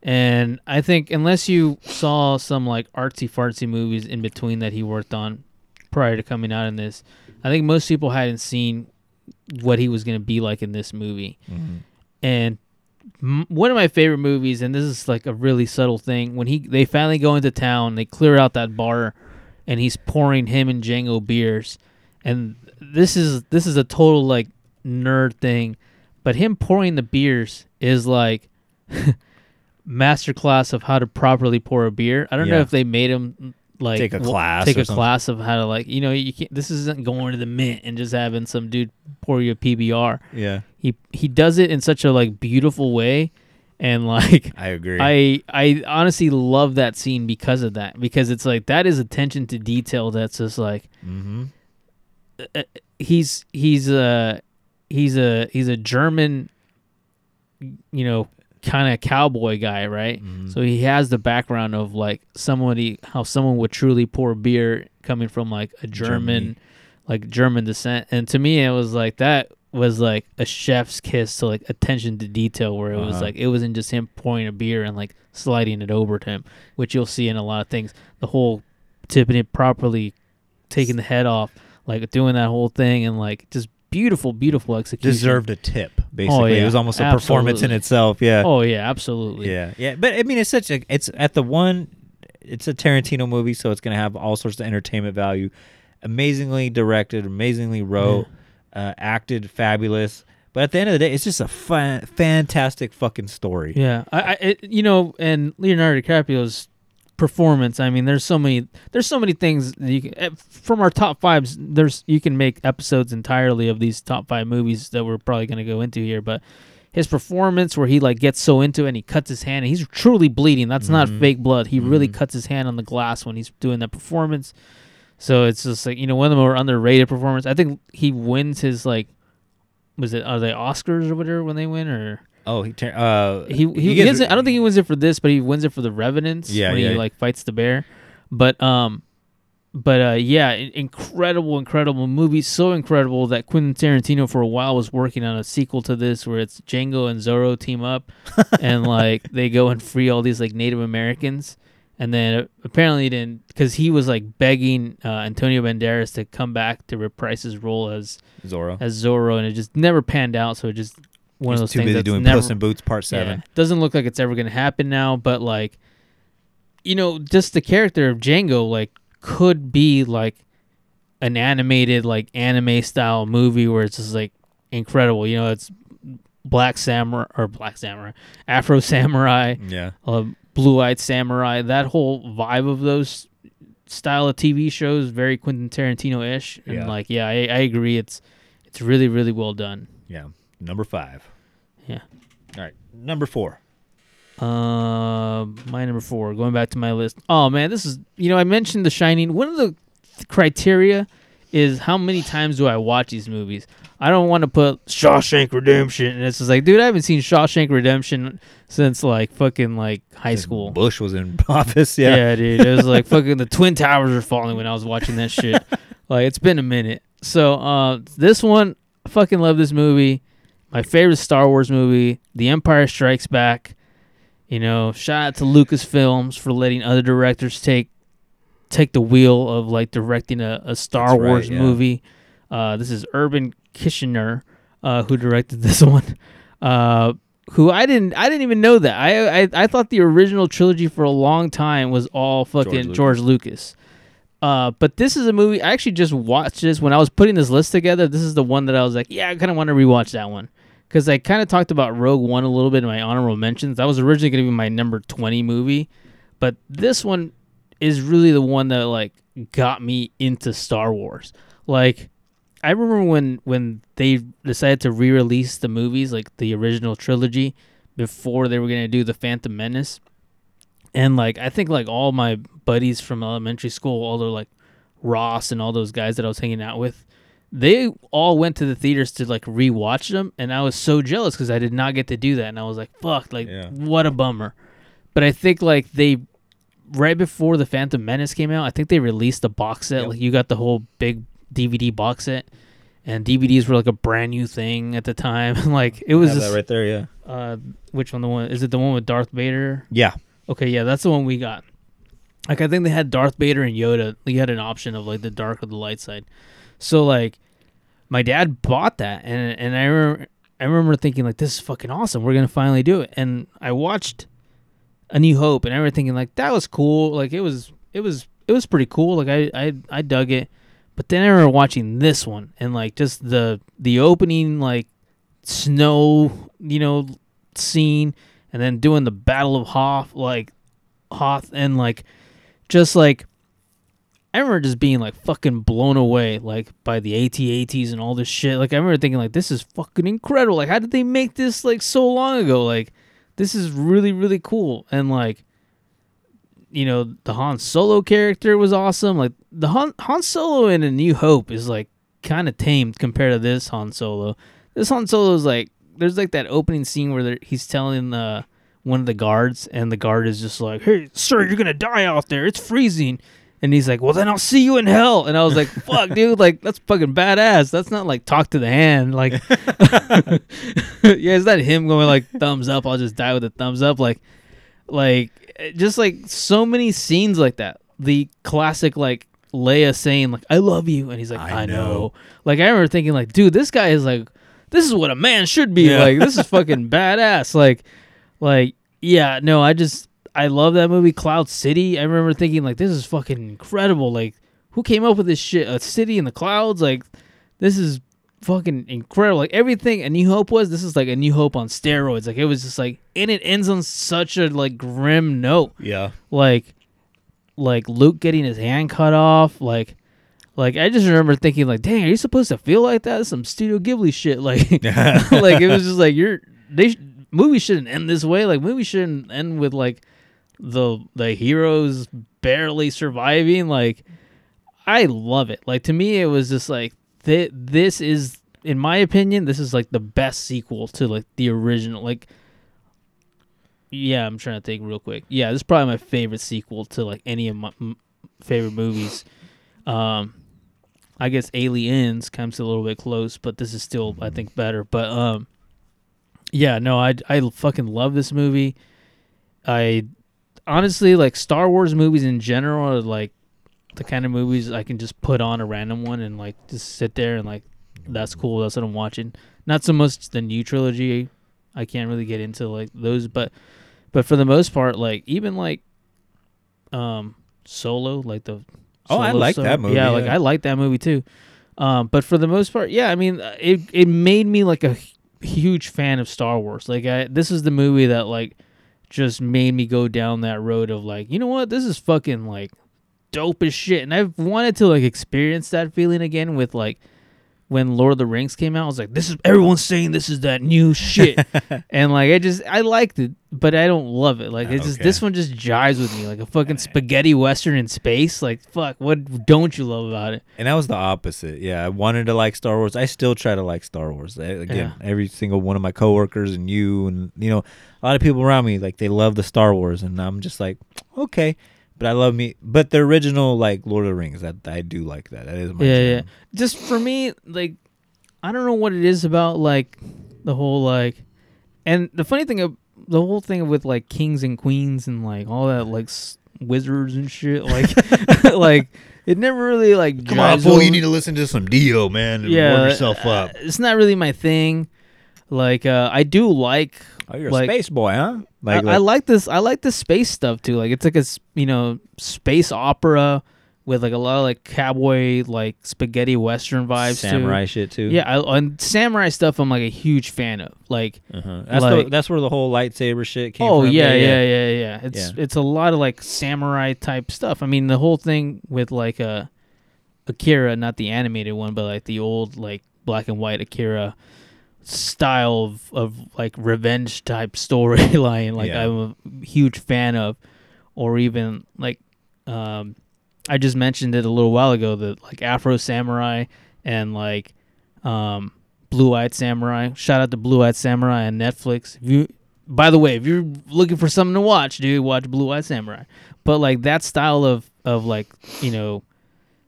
And I think unless you saw some like artsy fartsy movies in between that he worked on prior to coming out in this, I think most people hadn't seen what he was going to be like in this movie. Mhm. And m- one of my favorite movies, and this is like a really subtle thing. When he they finally go into town, they clear out that bar, and he's pouring him and Django beers, and this is this is a total like nerd thing, but him pouring the beers is like masterclass of how to properly pour a beer. I don't know if they made him like Take a w- class take a something. class of how to like you know you can't. This isn't going to the mint and just having some dude pour you a PBR. Yeah. He he does it in such a like beautiful way, and like I agree. I I honestly love that scene because of that because it's like that is attention to detail that's just like mm-hmm. uh, he's he's a he's a he's a German you know kind of cowboy guy right Mm-hmm. so he has the background of like somebody how someone would truly pour beer coming from like a German Germany. like German descent and to me it was like that was like a chef's kiss to like attention to detail where it was Uh-huh. like it wasn't just him pouring a beer and like sliding it over to him which you'll see in a lot of things the whole tipping it properly taking the head off like doing that whole thing and like just beautiful beautiful execution Deserved a tip. Basically, it yeah. was almost a performance in Absolutely. itself. Yeah. oh yeah absolutely Yeah, yeah, but I mean, it's such a it's at the one, it's a Tarantino movie, so it's gonna have all sorts of entertainment value. Amazingly directed, amazingly wrote, uh, acted fabulous. But at the end of the day, it's just a fun, fantastic fucking story. Yeah, I, I it, you know, and Leonardo DiCaprio's performance. I mean, there's so many, there's so many things that you can, eh, from our top fives. There's you can make episodes entirely of these top five movies that we're probably going to go into here, but. His performance, where he like gets so into it, and he cuts his hand, and he's truly bleeding. That's not fake blood. He really cuts his hand on the glass when he's doing that performance. So it's just like you know one of the more underrated performance. I think he wins his like, was it are they Oscars or whatever when they win or Oh, he tur- uh he he, gets- gets I don't think he wins it for this, but he wins it for the Revenants Yeah, when yeah. he like fights the bear. But um, but uh, yeah, incredible, incredible movie. So incredible that Quentin Tarantino for a while was working on a sequel to this, where it's Django and Zorro team up, and like they go and free all these like Native Americans. And then uh, apparently he didn't because he was like begging uh, Antonio Banderas to come back to reprise his role as Zorro. as Zorro, and it just never panned out. So it just one He's of those too things busy that's doing never, Puss in Boots Part Seven. yeah, doesn't look like it's ever going to happen now, but like, you know, just the character of Django, like, could be like an animated, like, anime style movie where it's just like incredible. You know, it's Black Samurai or Black Samurai, Afro Samurai, Yeah. uh, Blue Eyed Samurai. That whole vibe of those style of TV shows, very Quentin Tarantino ish. And Yeah. like, yeah, I, I agree. It's it's really really well done. Yeah. Number five. Yeah. All right. Number four. Uh, my number four. Going back to my list. Oh man, this is you know I mentioned The Shining. One of the th- criteria is how many times do I watch these movies. I don't want to put Shawshank Redemption, and it's just like, dude, I haven't seen Shawshank Redemption since like fucking like high school. Bush was in office. Yeah. Yeah, dude. It was like fucking the Twin Towers were falling when I was watching that shit. like it's been a minute. So uh this one, I fucking love this movie. My favorite Star Wars movie, The Empire Strikes Back. You know, shout out to Lucasfilms for letting other directors take take the wheel of like directing a, a Star That's right, Wars yeah. movie. Uh, this is Irvin Kershner uh, who directed this one. Uh, who I didn't I didn't even know that. I, I I thought the original trilogy for a long time was all fucking Lucas. George Lucas. Uh, but this is a movie I actually just watched this when I was putting this list together. This is the one that I was like, yeah, I kind of want to rewatch that one because I kind of talked about Rogue One a little bit in my honorable mentions. That was originally going to be my number twenty movie, but this one is really the one that like got me into Star Wars. Like I remember when when they decided to re-release the movies, like the original trilogy, before they were gonna do the Phantom Menace, and like I think like all my buddies from elementary school, all the like Ross and all those guys that I was hanging out with, they all went to the theaters to like rewatch them, and I was so jealous because I did not get to do that, and I was like, fuck, like Yeah. what a bummer. But I think like they right before the Phantom Menace came out, I think they released a box set. Yep. Like you got the whole big DVD box set, and DVDs were like a brand new thing at the time. like it was just, that right there. Yeah. uh, which one? The one is it? The one with Darth Vader? Yeah. Okay, yeah, that's the one we got. Like I think they had Darth Vader and Yoda. You had an option of like the dark or the light side. So like, my dad bought that, and and I remember I remember thinking like this is fucking awesome. We're gonna finally do it. And I watched A New Hope and I remember thinking like that was cool. Like it was it was it was pretty cool. Like I I I dug it. But then I remember watching this one and like just the the opening like snow, you know, scene and then doing the Battle of Hoth like Hoth and like just like I remember just being like fucking blown away like by the AT-ATs and all this shit. Like I remember thinking like this is fucking incredible. Like how did they make this like so long ago? Like this is really really cool and like you know the Han Solo character was awesome. Like the Han, Han Solo in A New Hope is like kind of tamed compared to this Han Solo. This Han Solo is like there's like that opening scene where he's telling the one of the guards and the guard is just like, "Hey, sir, you're gonna die out there. It's freezing." And he's like, "Well, then I'll see you in hell." And I was like, "Fuck, dude! Like that's fucking badass. That's not like talk to the hand. Like, yeah, it's not him going like thumbs up. I'll just die with a thumbs up. Like, like just like so many scenes like that. The classic like Leia saying like "I love you," and he's like, "I, know. Like I remember thinking like, dude, this guy is like, this is what a man should be. Yeah. Like this is fucking badass. Like, like yeah, no, I just I love that movie Cloud City. I remember thinking like, this is fucking incredible. Like, who came up with this shit? A city in the clouds. Like, this is fucking incredible. Like everything A New Hope was, this is like A New Hope on steroids. Like it was just like, and it ends on such a like grim note Yeah. like like Luke getting his hand cut off, like like I just remember thinking like, dang, are you supposed to feel like that? That's some Studio Ghibli shit. Like like it was just like you're they sh- movies shouldn't end this way. Like movies shouldn't end with like the the heroes barely surviving. Like I love it. Like to me it was just like th- this is in my opinion, this is like the best sequel to like the original like yeah, I'm trying to think real quick. Yeah, this is probably my favorite sequel to like any of my m- favorite movies. Um, I guess Aliens comes a little bit close, but this is still I think better. But um, yeah, no, I I fucking love this movie. I honestly like Star Wars movies in general are like the kind of movies I can just put on a random one and like just sit there and like that's cool. That's what I'm watching. Not so much the new trilogy. I can't really get into like those, but but for the most part, like even like um Solo, like the Oh, I like Solo- that movie, Yeah, like. I like that movie too. Um, but for the most part, yeah, I mean, it it made me like a huge fan of Star Wars. Like, I this is the movie that like just made me go down that road of like, you know what, this is fucking like dope as shit, and I've wanted to like experience that feeling again with like when Lord of the Rings came out. I was like, this is everyone's saying this is that new shit, and like I just I liked it, but I don't love it. Like it's just this one just jives with me like a fucking spaghetti western in space. Like fuck, what don't you love about it? And that was the opposite. Yeah, I wanted to like Star Wars. I still try to like Star Wars. I- Again, every single one of my coworkers and you and you know a lot of people around me like they love the Star Wars, and I'm just like okay, but I love me. But the original like Lord of the Rings, that I do like that. That is my yeah, yeah. jam. Just for me, like, I don't know what it is about like the whole like, and the funny thing, of the whole thing with like kings and queens and like all that like s- wizards and shit, like, like it never really like. Come on, fool! over- You need to listen to some Dio, man, yeah, warm yourself uh, up. It's not really my thing. Like, uh, I do like. Oh, you're like, a space boy, huh? I, I like this. I like the space stuff too. Like it's like a you know space opera with like a lot of like cowboy like spaghetti western vibes. too. samurai shit too. Yeah, I, and samurai stuff I'm like a huge fan of. Like, Uh-huh. That's like- the, that's where the whole lightsaber shit came oh from. yeah, yeah, yeah, yeah, It's Yeah. it's a lot of like samurai type stuff. I mean, the whole thing with like uh, Akira, not the animated one, but like the old like black and white Akira style of, of like revenge type storyline. Like Yeah. I'm a huge fan of, or even like um, I just mentioned it a little while ago that like Afro Samurai and like um, Blue Eyed Samurai. Shout out to Blue Eyed Samurai on Netflix. If you, by the way, if you're looking for something to watch, dude, watch Blue Eyed Samurai. But like that style of of like you know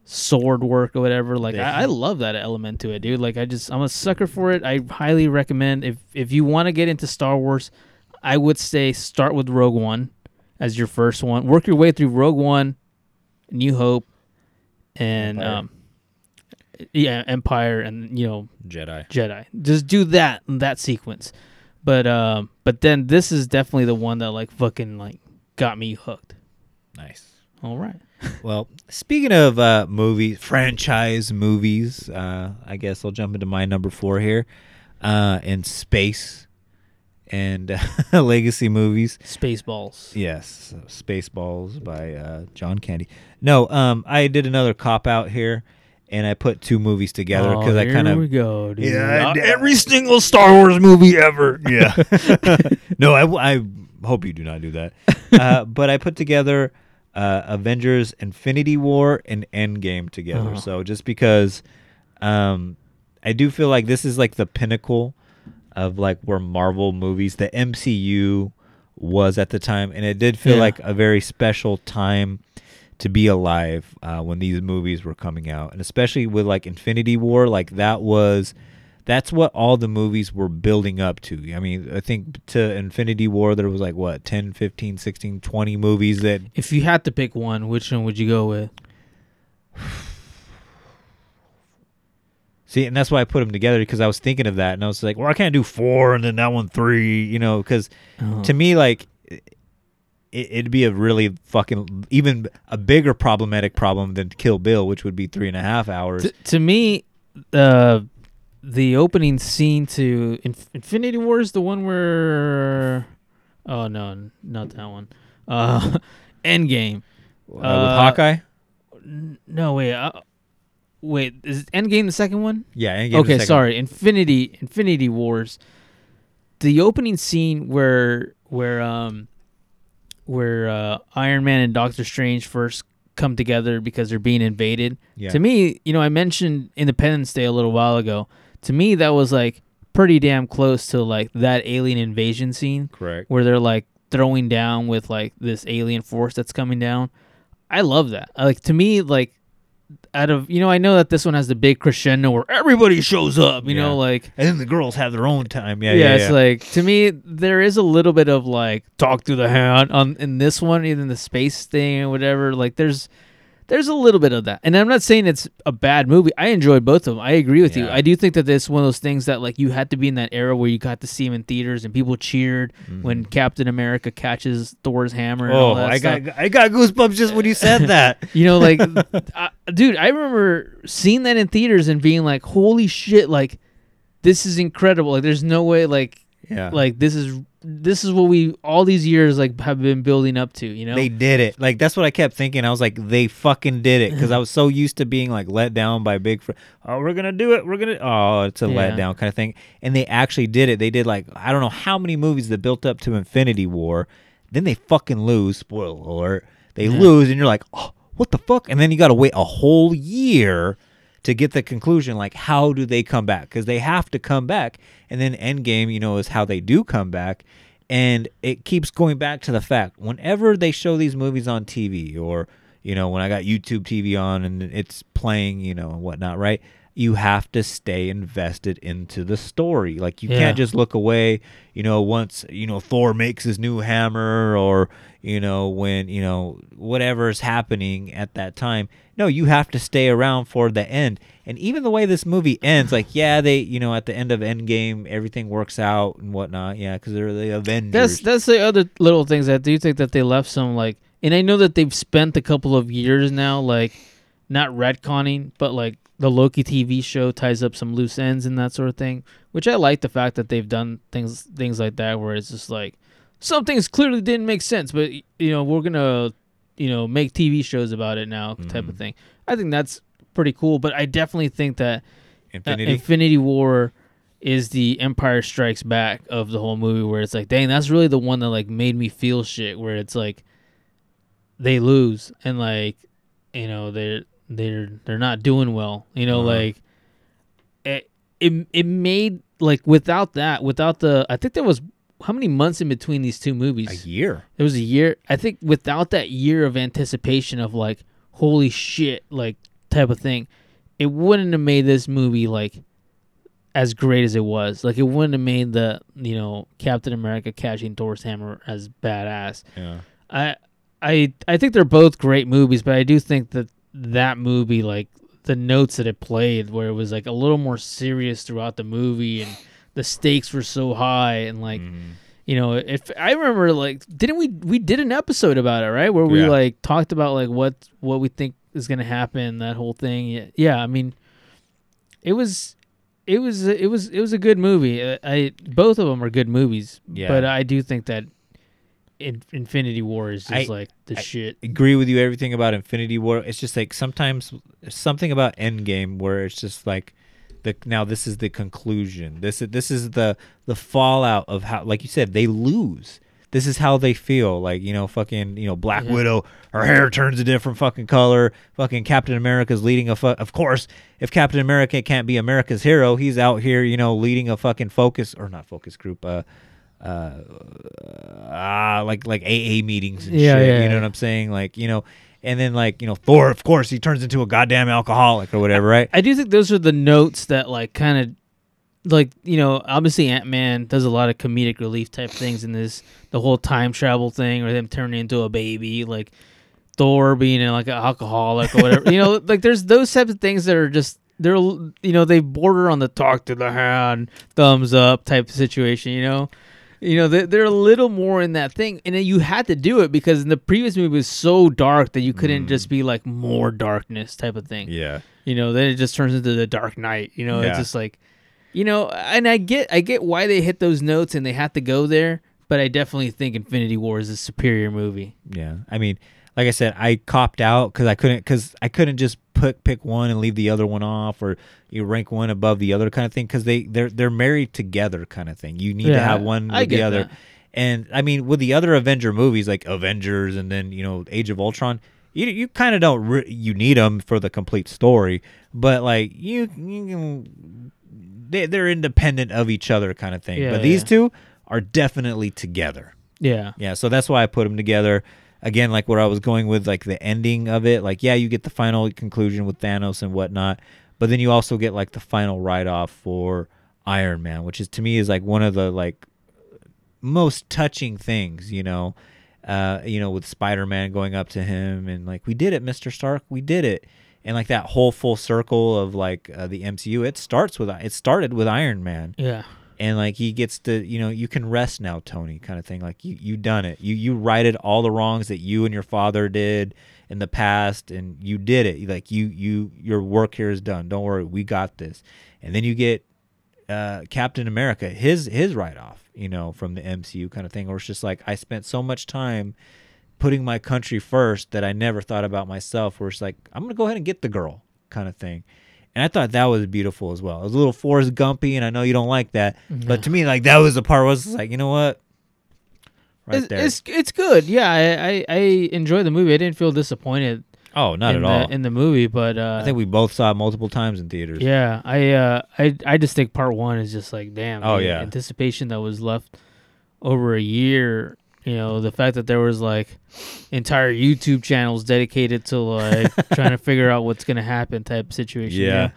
sword work or whatever, like I, I love that element to it, dude. Like I just I'm a sucker for it. I highly recommend if if you want to get into Star Wars, I would say start with Rogue One as your first one. Work your way through Rogue One, New Hope, and Empire. um, yeah, Empire, and you know Jedi. Jedi. Just do that that sequence. But um, but then this is definitely the one that like fucking like got me hooked. Nice. All right. Well, speaking of uh, movies, franchise movies, uh, I guess I'll jump into my number four here. Uh, in space and uh, legacy movies. Spaceballs. Yes, Spaceballs by uh, John Candy. No, um, I did another cop out here, and I put two movies together Oh, because I kind of we go, dude. yeah, every single Star Wars movie ever. Yeah. no, I, I hope you do not do that. Uh, but I put together uh, Avengers: Infinity War and Endgame together. Uh-huh. So just because, um, I do feel like this is like the pinnacle of like where Marvel movies, the MCU was at the time, and it did feel Yeah. like a very special time to be alive uh, when these movies were coming out, and especially with like Infinity War, like that was. That's what all the movies were building up to. I mean, I think to Infinity War there was like what 10, 15, 16, 20 movies that If you had to pick one, which one would you go with? See, and that's why I put them together because I was thinking of that, and I was like, well, I can't do four and then that one three, you know, because Uh-huh. to me, like, it, it'd be a really fucking even a bigger problematic problem than Kill Bill, which would be three and a half hours. T- to me, uh, the opening scene to Inf- Infinity War is the one where. Oh no, not that one. Uh, Endgame. Uh, with Hawkeye, No wait. Uh, wait, is Endgame the second one? yeah. Endgame's the okay, sorry. Infinity Infinity Wars. The opening scene where where um where uh, Iron Man and Doctor Strange first come together because they're being invaded. Yeah. To me, you know, I mentioned Independence Day a little while ago. To me, that was like pretty damn close to like that alien invasion scene Correct. where they're like throwing down with like this alien force that's coming down. I love that. Like to me, like out of you know, I know that this one has the big crescendo where everybody shows up. You Yeah. know, like And then the girls have their own time. Yeah, yeah, yeah. it's yeah. like to me there is a little bit of like talk through the hand on in this one, even the space thing or whatever. Like there's there's a little bit of that, and I'm not saying it's a bad movie. I enjoyed both of them. I agree with you. I do think that it's one of those things that like you had to be in that era where you got to see him in theaters and people cheered when Captain America catches Thor's hammer. And all Mm-hmm. oh, that I stuff. got I got goosebumps just when you said that. You know, like, I, dude, I remember seeing that in theaters and being like, "Holy shit!" Like, this is incredible. Like, there's no way. Like, Yeah. like this is this is what we all these years like have been building up to. You know, They did it. Like that's what I kept thinking. I was like, they fucking did it because I was so used to being like let down by big. Fr- oh, we're gonna do it. We're gonna. Oh, it's a Yeah. letdown kind of thing. And they actually did it. They did like I don't know how many movies that built up to Infinity War. Then they fucking lose. Spoiler alert. They lose, and you're like, oh, what the fuck? And then you got to wait a whole year to get the conclusion. Like, how do they come back? Because they have to come back. And then Endgame, you know, is how they do come back. And it keeps going back to the fact whenever they show these movies on TV or, you know, when I got YouTube TV on and it's playing, you know, and whatnot, right? You have to stay invested into the story. Like, you Yeah. can't just look away, you know, once, you know, Thor makes his new hammer or, you know, when, you know, whatever is happening at that time. No, you have to stay around for the end. And even the way this movie ends, like, yeah, they, you know, at the end of Endgame, everything works out and whatnot. Yeah, because they're the Avengers. that's that's the other little things I do you think that they left some like, and I know that they've spent a couple of years now like, not retconning, but like the Loki TV show ties up some loose ends and that sort of thing. Which I like the fact that they've done things things like that where it's just like some things clearly didn't make sense, but you know we're gonna you know make TV shows about it now type of thing. I think that's pretty cool, but I definitely think that uh, Infinity. Infinity War is the Empire Strikes Back of the whole movie, where it's like, dang, that's really the one that like made me feel shit. Where it's like they lose and like you know they're they're they're not doing well. You know, Uh-huh. like it it it made like without that, without the I think there was how many months in between these two movies? a year. It was a year. I think without that year of anticipation of like, holy shit, like type of thing, it wouldn't have made this movie like as great as it was. Like it wouldn't have made the you know Captain America catching Thor's hammer as badass. Yeah. I I I think they're both great movies, but I do think that that movie like the notes that it played, where it was like a little more serious throughout the movie, and the stakes were so high, and like. Mm-hmm. You know, if I remember, like, didn't we we did an episode about it, right? Where we Yeah. like talked about like what what we think is gonna happen, that whole thing. Yeah, yeah I mean, it was, it was, it was, it was a good movie. I, I both of them are good movies, Yeah. but I do think that in, Infinity War is just I- like the I- shit. agree with you everything about Infinity War. It's just like sometimes something about Endgame where it's just like the now this is the conclusion. This is this is the the fallout of how like you said they lose. This is how they feel. Like you know, fucking you know, Black Yeah. Widow. Her hair turns a different fucking color. Fucking Captain America's leading a. Fu- of course, if Captain America can't be America's hero, he's out here, you know, leading a fucking focus or not focus group. Uh, uh, ah, like like AA meetings and Yeah, shit. yeah, you know yeah. what I'm saying? Like you know, and then like you know, Thor. Of course, he turns into a goddamn alcoholic or whatever, right? I do think those are the notes that like kind of like you know obviously Ant Man does a lot of comedic relief type things in this the whole time travel thing or them turning into a baby like Thor being in like an alcoholic or whatever you know like there's those types of things that are just they're you know they border on the talk to the hand thumbs up type of situation you know you know they're, they're a little more in that thing. And then you had to do it because in the previous movie was so dark that you couldn't mm. just be like more darkness type of thing. Yeah. you know then it just turns into the dark knight you know Yeah. it's just like you know and i get i get why they hit those notes and they have to go there but i definitely think infinity war is a superior movie. Yeah, I mean, like I said, I copped out because I couldn't because I couldn't just put pick one and leave the other one off, or you rank one above the other kind of thing because they they're they're married together kind of thing. You need to have one I with the other, that. and I mean with the other Avenger movies like Avengers and then you know Age of Ultron. You, you kind of don't re- you need them for the complete story, but like you, you they they're independent of each other kind of thing. Yeah, but these yeah. two are definitely together. yeah Yeah, so that's why I put them together. Again, like where I was going with like the ending of it. Like, yeah, you get the final conclusion with Thanos and whatnot, but then you also get like the final write off for Iron Man, which is to me is like one of the like most touching things, you know. Uh, you know, with Spider Man going up to him and like, we did it, Mister Stark, we did it, and like that whole full circle of like uh, the MCU. It starts with it started with Iron Man yeah and like he gets to you know you can rest now tony kind of thing. Like you you done it. You you righted all the wrongs that you and your father did in the past and you did it. Like you you your work here is done. Don't worry we got this. And then you get uh captain america his his write-off you know from the mcu kind of thing where it's just like i spent so much time putting my country first that i never thought about myself where it's like i'm gonna go ahead and get the girl kind of thing and I thought that was beautiful as well. It was a little Forrest Gumpy, and I know you don't like that, but to me, like that was the part where I was like, you know what, right it's, there. it's it's good yeah I, I i enjoy the movie i didn't feel disappointed oh, not at the, all. in the movie but uh I think we both saw it multiple times in theaters. yeah i uh i i just think part one is just like damn Oh, the yeah. anticipation that was left over a year you know the fact that there was like entire youtube channels dedicated to like trying to figure out what's gonna happen type situation you Yeah. know?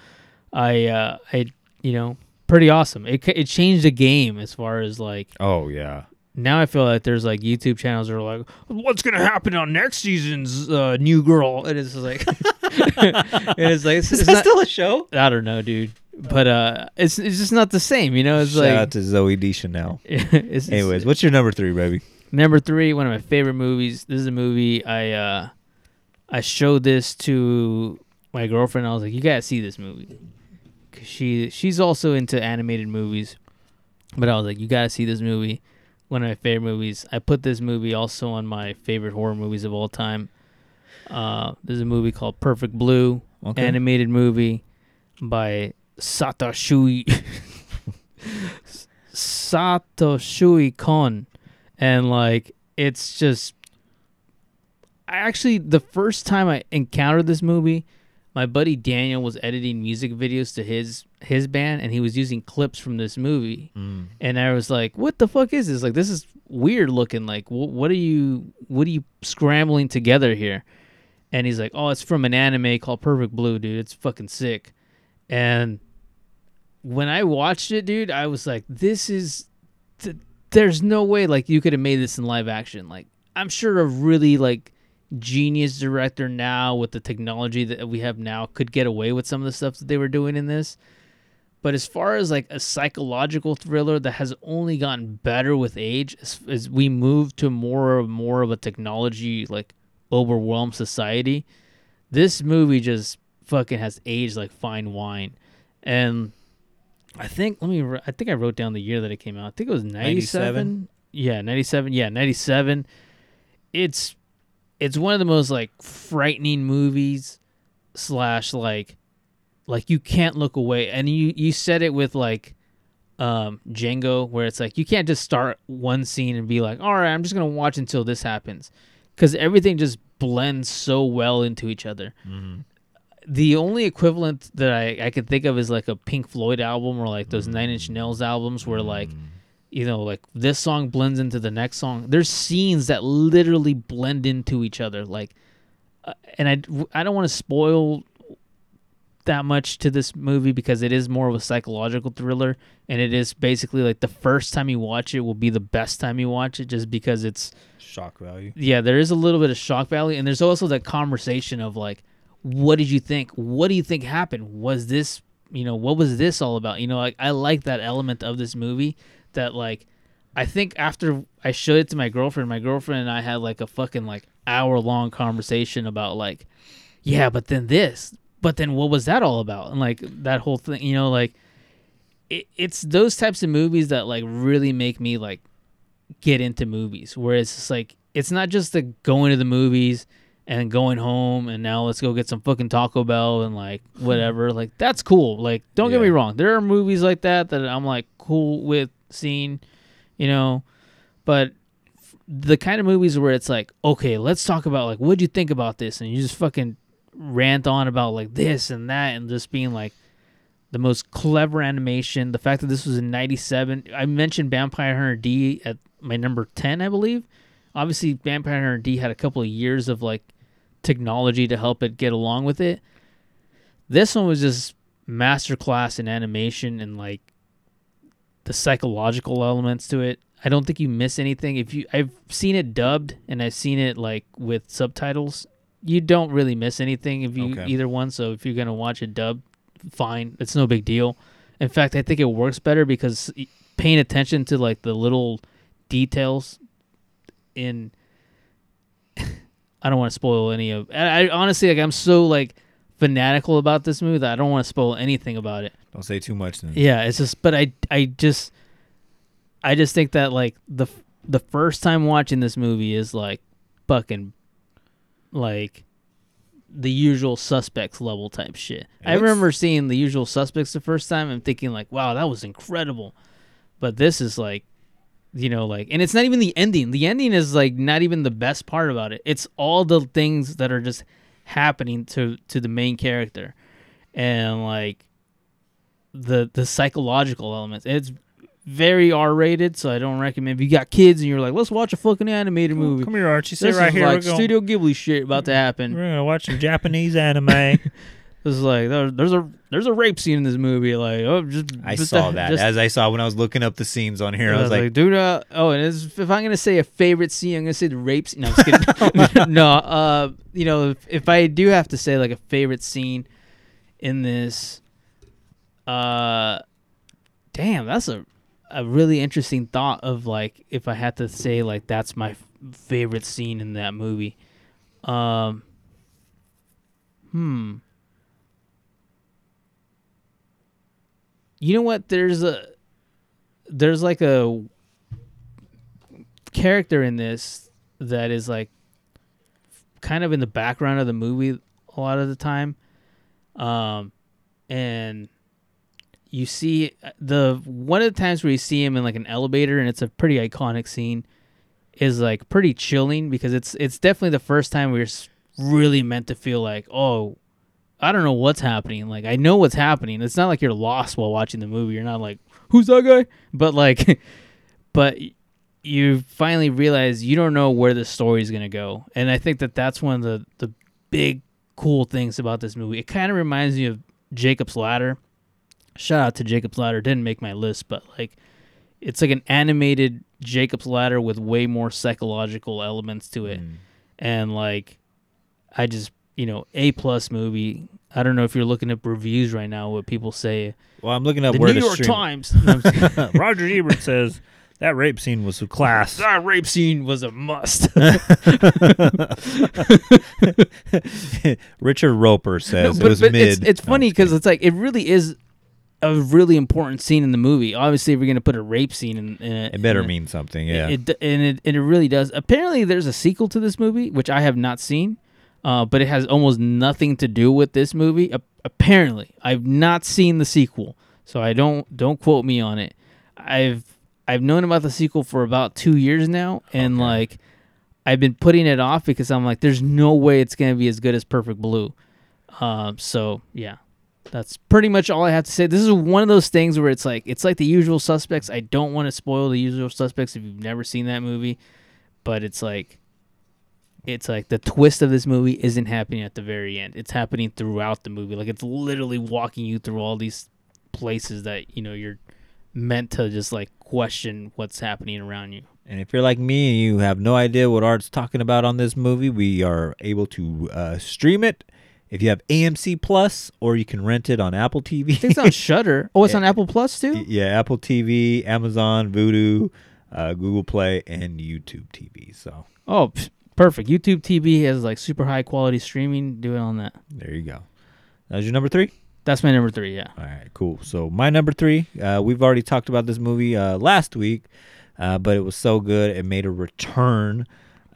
i uh i you know pretty awesome it, it changed the game as far as like Oh yeah. now I feel like there's like YouTube channels that are like, what's gonna happen on next season's uh, New Girl? And it's like, and it's like, it's, Is it's that not, still a show? I don't know, dude. But uh, it's it's just not the same, you know. It's Shout like, out to Zooey Deschanel. Anyways, what's your number three, baby? Number three, one of my favorite movies. This is a movie I uh, I showed this to my girlfriend. I was like, you gotta see this movie, cause she she's also into animated movies. But I was like, you gotta see this movie. One of my favorite movies. I put this movie also on my favorite horror movies of all time. Uh, there's a movie called Perfect Blue, Okay. animated movie by Satoshi Satoshi Kon, and like it's just. I actually the first time I encountered this movie, my buddy Daniel was editing music videos to his his band, and he was using clips from this movie, mm. and I was like, "What the fuck is this? Like, this is weird looking. Like, wh- what are you what are you scrambling together here?" And he's like, "Oh, it's from an anime called Perfect Blue, dude. It's fucking sick." And when I watched it, dude, I was like, "This is, th- there's no way like you could have made this in live action. Like, I'm sure a really like genius director now with the technology that we have now could get away with some of the stuff that they were doing in this. But as far as like a psychological thriller that has only gotten better with age, as, as we move to more and more of a technology like overwhelmed society, this movie just fucking has aged like fine wine. And I think let me. I think I wrote down the year that it came out. I think it was ninety seven. Yeah, ninety seven. Yeah, ninety seven. It's it's one of the most like frightening movies slash like like you can't look away. And you you said it with like um Django, where it's like you can't just start one scene and be like, all right, I'm just gonna watch until this happens, because everything just blends so well into each other the only equivalent that I, I could think of is like a Pink Floyd album or like those Nine Inch Nails albums where like you know like this song blends into the next song. There's scenes that literally blend into each other like uh, and I I don't want to spoil that much to this movie because it is more of a psychological thriller and it is basically like the first time you watch it will be the best time you watch it just because it's Shock value. yeah, there is a little bit of shock value, and there's also that conversation of like, what did you think? What do you think happened? Was this, you know, what was this all about? You know, like I like that element of this movie that like, I think after I showed it to my girlfriend, my girlfriend and I had like a fucking like hour long conversation about like, yeah, but then this, but then what was that all about? And like that whole thing, you know, like. It, it's those types of movies that like really make me like get into movies where it's just like it's not just the going to the movies and going home and now let's go get some fucking Taco Bell and like whatever like that's cool like don't get me wrong there are movies like that that I'm like cool with seeing you know but the kind of movies where it's like okay let's talk about like what'd you think about this and you just fucking rant on about like this and that and just being like the most clever animation. The fact that this was in '97. I mentioned Vampire Hunter D at my number ten, I believe. Obviously, Vampire Hunter D had a couple of years of like technology to help it get along with it. This one was just masterclass in animation and like the psychological elements to it. I don't think you miss anything. If you, I've seen it dubbed and I've seen it like with subtitles. You don't really miss anything if you Okay. either one. So if you're gonna watch it dubbed, fine. It's no big deal. In fact, I think it works better because paying attention to like the little details in I don't want to spoil any of I, I honestly like I'm so like fanatical about this movie that I don't want to spoil anything about it. Don't say too much then. Yeah, it's just but I I just I just think that like the the first time watching this movie is like fucking like the usual suspects level type shit. I remember seeing the usual suspects the first time and thinking like, wow, that was incredible. But this is like you know, like and it's not even the ending. The ending is like not even the best part about it. It's all the things that are just happening to to the main character. And like the the psychological elements. It's very R rated, so I don't recommend if you got kids and you're like, let's watch a fucking animated movie. Come here, Archie. Sit This right is here. like Studio Ghibli shit about to happen. We're gonna watch some Japanese anime. Is like there, there's a there's a rape scene in this movie. Like oh, just I just- saw that just- as I saw when I was looking up the scenes on here. I I was like, dude, uh, oh, and it's, if I'm gonna say a favorite scene, I'm gonna say the rape scene. No, I'm just kidding. no, uh, you know, if, if I do have to say like a favorite scene in this, uh, damn, that's a a really interesting thought of like if I had to say like that's my favorite scene in that movie. Um, hmm. You know what? There's a there's like a character in this that is like kind of in the background of the movie a lot of the time um and you see the one of the times where you see him in like an elevator and it's a pretty iconic scene is like pretty chilling because it's it's definitely the first time we're really meant to feel like oh I don't know what's happening. Like I know what's happening. It's not like you're lost while watching the movie. You're not like, who's that guy? But like but you finally realize you don't know where the story's going to go. And I think that that's one of the the big cool things about this movie. It kind of reminds me of Jacob's Ladder. Shout out to Jacob's Ladder. Didn't make my list, but like it's like an animated Jacob's Ladder with way more psychological elements to it. Mm. and like I just you know a plus movie. I don't know if you're looking up reviews right now. What people say. Well, I'm looking up the where New to York stream. Times. No, I'm just- Roger Ebert says that rape scene was a class. that rape scene was a must. Richard Roeper says No, it was mid. It's, it's No, funny because it's like it really is a really important scene in the movie. Obviously, if you're gonna put a rape scene in, in it, It better in mean something, yeah. It, it and it and it really does. Apparently, there's a sequel to this movie which I have not seen, uh, but it has almost nothing to do with this movie. A- apparently, I've not seen the sequel, so I don't don't quote me on it. I've I've known about the sequel for about two years now, and like I've been putting it off because I'm like, there's no way it's gonna be as good as Perfect Blue. Um, so yeah, that's pretty much all I have to say. This is one of those things where it's like it's like the usual suspects. I don't want to spoil the usual suspects if you've never seen that movie, but it's like it's like the twist of this movie isn't happening at the very end. It's happening throughout the movie. Like it's literally walking you through all these places that, you know, you're meant to just like question what's happening around you. And if you're like me and you have no idea what Art's talking about on this movie, we are able to uh, stream it if you have AMC Plus, or you can rent it on Apple TV. It's on Shudder. Oh, it's on Apple Plus too? yeah, Apple TV, Amazon, Vudu, uh, Google Play, and YouTube TV. So Oh, pff, perfect. YouTube TV has like super high quality streaming. Do it on that. there you go. That's your number three. That's my number three. Yeah. All right, cool. So my number three, uh, we've already talked about this movie uh, last week, uh, but it was so good it made a return.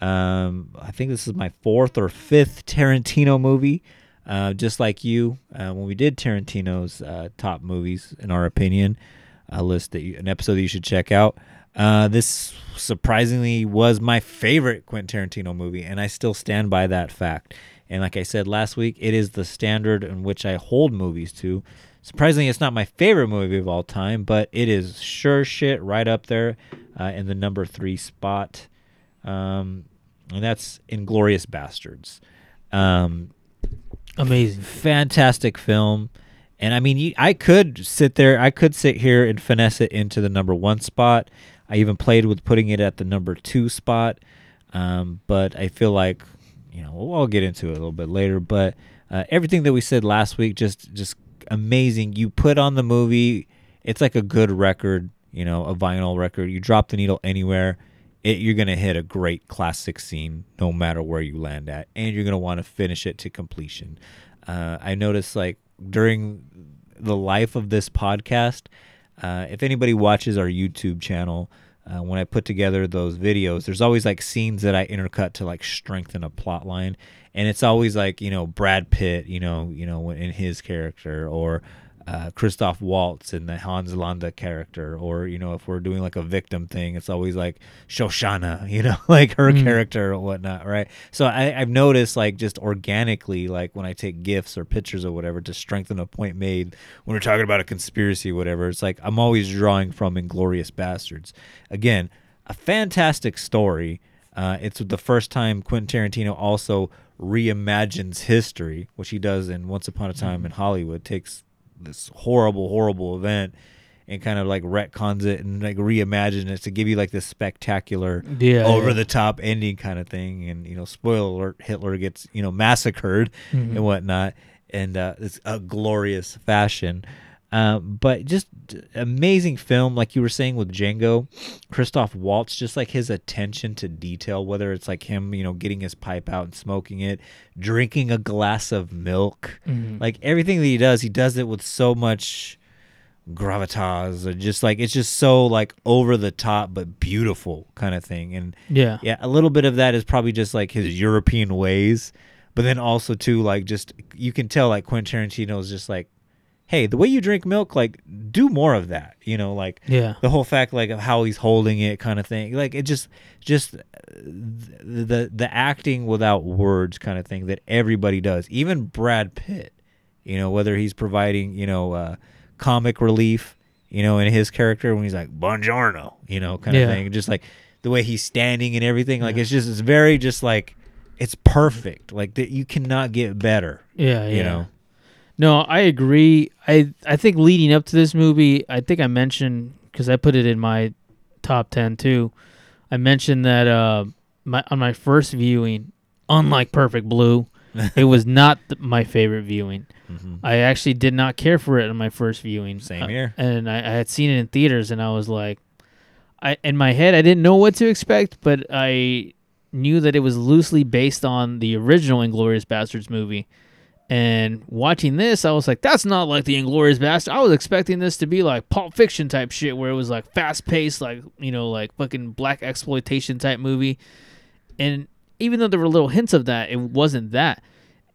Um, I think this is my fourth or fifth Tarantino movie. Uh, just like you, uh, when we did Tarantino's uh, top movies, in our opinion, a list that you, an episode that you should check out. Uh, this surprisingly was my favorite Quentin Tarantino movie, and I still stand by that fact. And like I said last week, it is the standard in which I hold movies to. Surprisingly, it's not my favorite movie of all time, but it is sure shit right up there uh, in the number three spot. Um, and that's Inglourious Basterds. Um, Amazing. fantastic film. And I mean, you, I could sit there, I could sit here and finesse it into the number one spot. I even played with putting it at the number two spot. Um, but I feel like, you know, we'll, I'll get into it a little bit later. But uh, everything that we said last week, just just amazing. You put on the movie, it's like a good record, you know, a vinyl record. You drop the needle anywhere, it, you're gonna hit a great classic scene, no matter where you land at, and you're gonna want to finish it to completion. Uh, I noticed like during the life of this podcast, uh, if anybody watches our YouTube channel, uh, when I put together those videos, there's always like scenes that I intercut to like strengthen a plot line, and it's always like you know Brad Pitt, you know, you know in his character, or uh, Christoph Waltz in the Hans Landa character, or you know if we're doing like a victim thing, it's always like Shoshana, you know, like her Mm. character or whatnot, right? So I, I've noticed like just organically, like when I take gifs or pictures or whatever to strengthen a point made when we're talking about a conspiracy, or whatever, it's like I'm always drawing from Inglourious Basterds. Again, a fantastic story. Uh, it's the first time Quentin Tarantino also reimagines history, which he does in Once Upon a Time in Hollywood. Takes this horrible, horrible event and kind of like retcons it and like reimagines it to give you like this spectacular, Yeah, over yeah. the top ending kind of thing. And you know, spoiler alert: Hitler gets you know massacred Mhm. and whatnot, and uh, it's a glorious fashion. Uh, but just amazing film, like you were saying with Django, Christoph Waltz, just like his attention to detail, whether it's like him, you know, getting his pipe out and smoking it, drinking a glass of milk, Mhm. like everything that he does, he does it with so much gravitas, or just like it's just so like over the top but beautiful kind of thing. And Yeah. yeah, a little bit of that is probably just like his European ways, but then also too like just you can tell like Quentin Tarantino is just like, hey, the way you drink milk, like do more of that. You know, like Yeah. the whole fact like of how he's holding it, kind of thing. Like it just just uh, the the, the acting without words kind of thing that everybody does, even Brad Pitt. You know, whether he's providing you know uh, comic relief, you know, in his character when he's like buongiorno, you know, kind Yeah. of thing, just like the way he's standing and everything. Like it's just it's very just like it's perfect. Like that you cannot get better. Yeah, You yeah. know. No, I agree. I I think leading up to this movie, I think I mentioned because I put it in my top ten too. I mentioned that uh, my on my first viewing, unlike Perfect Blue, it was not th- my favorite viewing. Mhm. I actually did not care for it in my first viewing. Same Uh, here. and I, I had seen it in theaters, and I was like, I in my head I didn't know what to expect, but I knew that it was loosely based on the original Inglorious Bastards movie. And watching this, I was like, that's not like the Inglorious Bastard. I was expecting this to be like Pulp Fiction type shit, where it was like fast paced, like you know, like fucking blaxploitation type movie. And even though there were little hints of that, it wasn't that.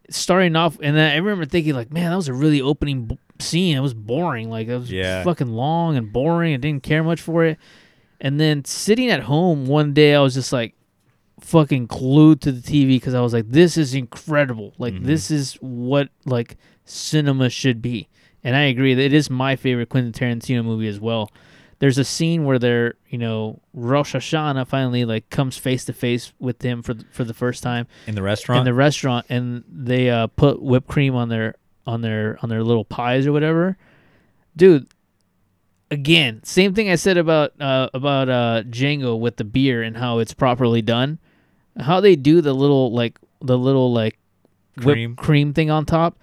Starting off, and then I remember thinking like, man, that was a really opening b- scene. It was boring, like it was Yeah. fucking long and boring. I didn't care much for it. And then sitting at home one day, I was just like, fucking glued to the TV because I was like, this is incredible. Like this is what like cinema should be. And I agree that it is my favorite Quentin Tarantino movie as well. There's a scene where they're, you know, Rosh Hashanah finally like comes face to face with him for the, for the first time In the restaurant. in the restaurant, and they uh, put whipped cream on their on their on their little pies or whatever. Dude, again, same thing I said about uh, about uh, Django with the beer and how it's properly done. How they do the little like the little like Cream. whipped cream thing on top.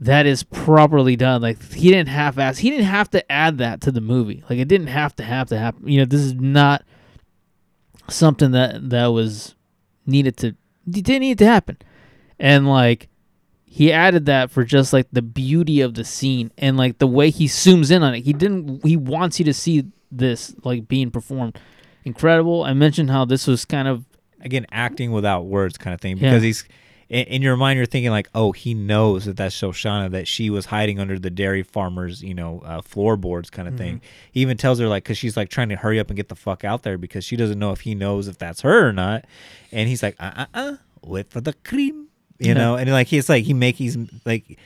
That is properly done. Like he didn't half ass. He didn't have to add that to the movie. Like it didn't have to have to happen. You know, this is not something that that was needed to. It didn't need to happen. And like he added that for just like the beauty of the scene and like the way he zooms in on it. He didn't. He wants you to see this like being performed. Incredible. I mentioned how this was kind of again acting without words kind of thing Yeah. because he's in, in your mind you're thinking like oh he knows that that's Shoshana that she was hiding under the dairy farmers you know uh, floorboards kind of thing Mm-hmm. he even tells her like because she's like trying to hurry up and get the fuck out there because she doesn't know if he knows if that's her or not and he's like uh uh uh wait for the cream you Yeah. know and like he's like he make he's like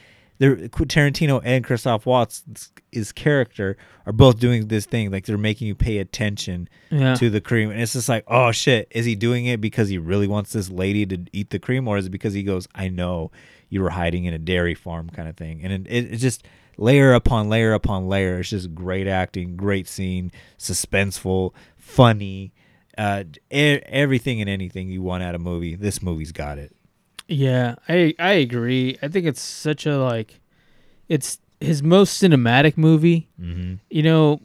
they're Tarantino and Christoph Waltz his character are both doing this thing like they're making you pay attention Yeah. to the cream. And it's just like oh shit is he doing it because he really wants this lady to eat the cream? Or is it because he goes I know you were hiding in a dairy farm kind of thing? And it, it, it's just layer upon layer upon layer. It's just great acting great scene suspenseful funny uh everything and anything you want out of a movie. This movie's got it Yeah, I I agree. I think it's such a like, it's his most cinematic movie. Mhm. You know,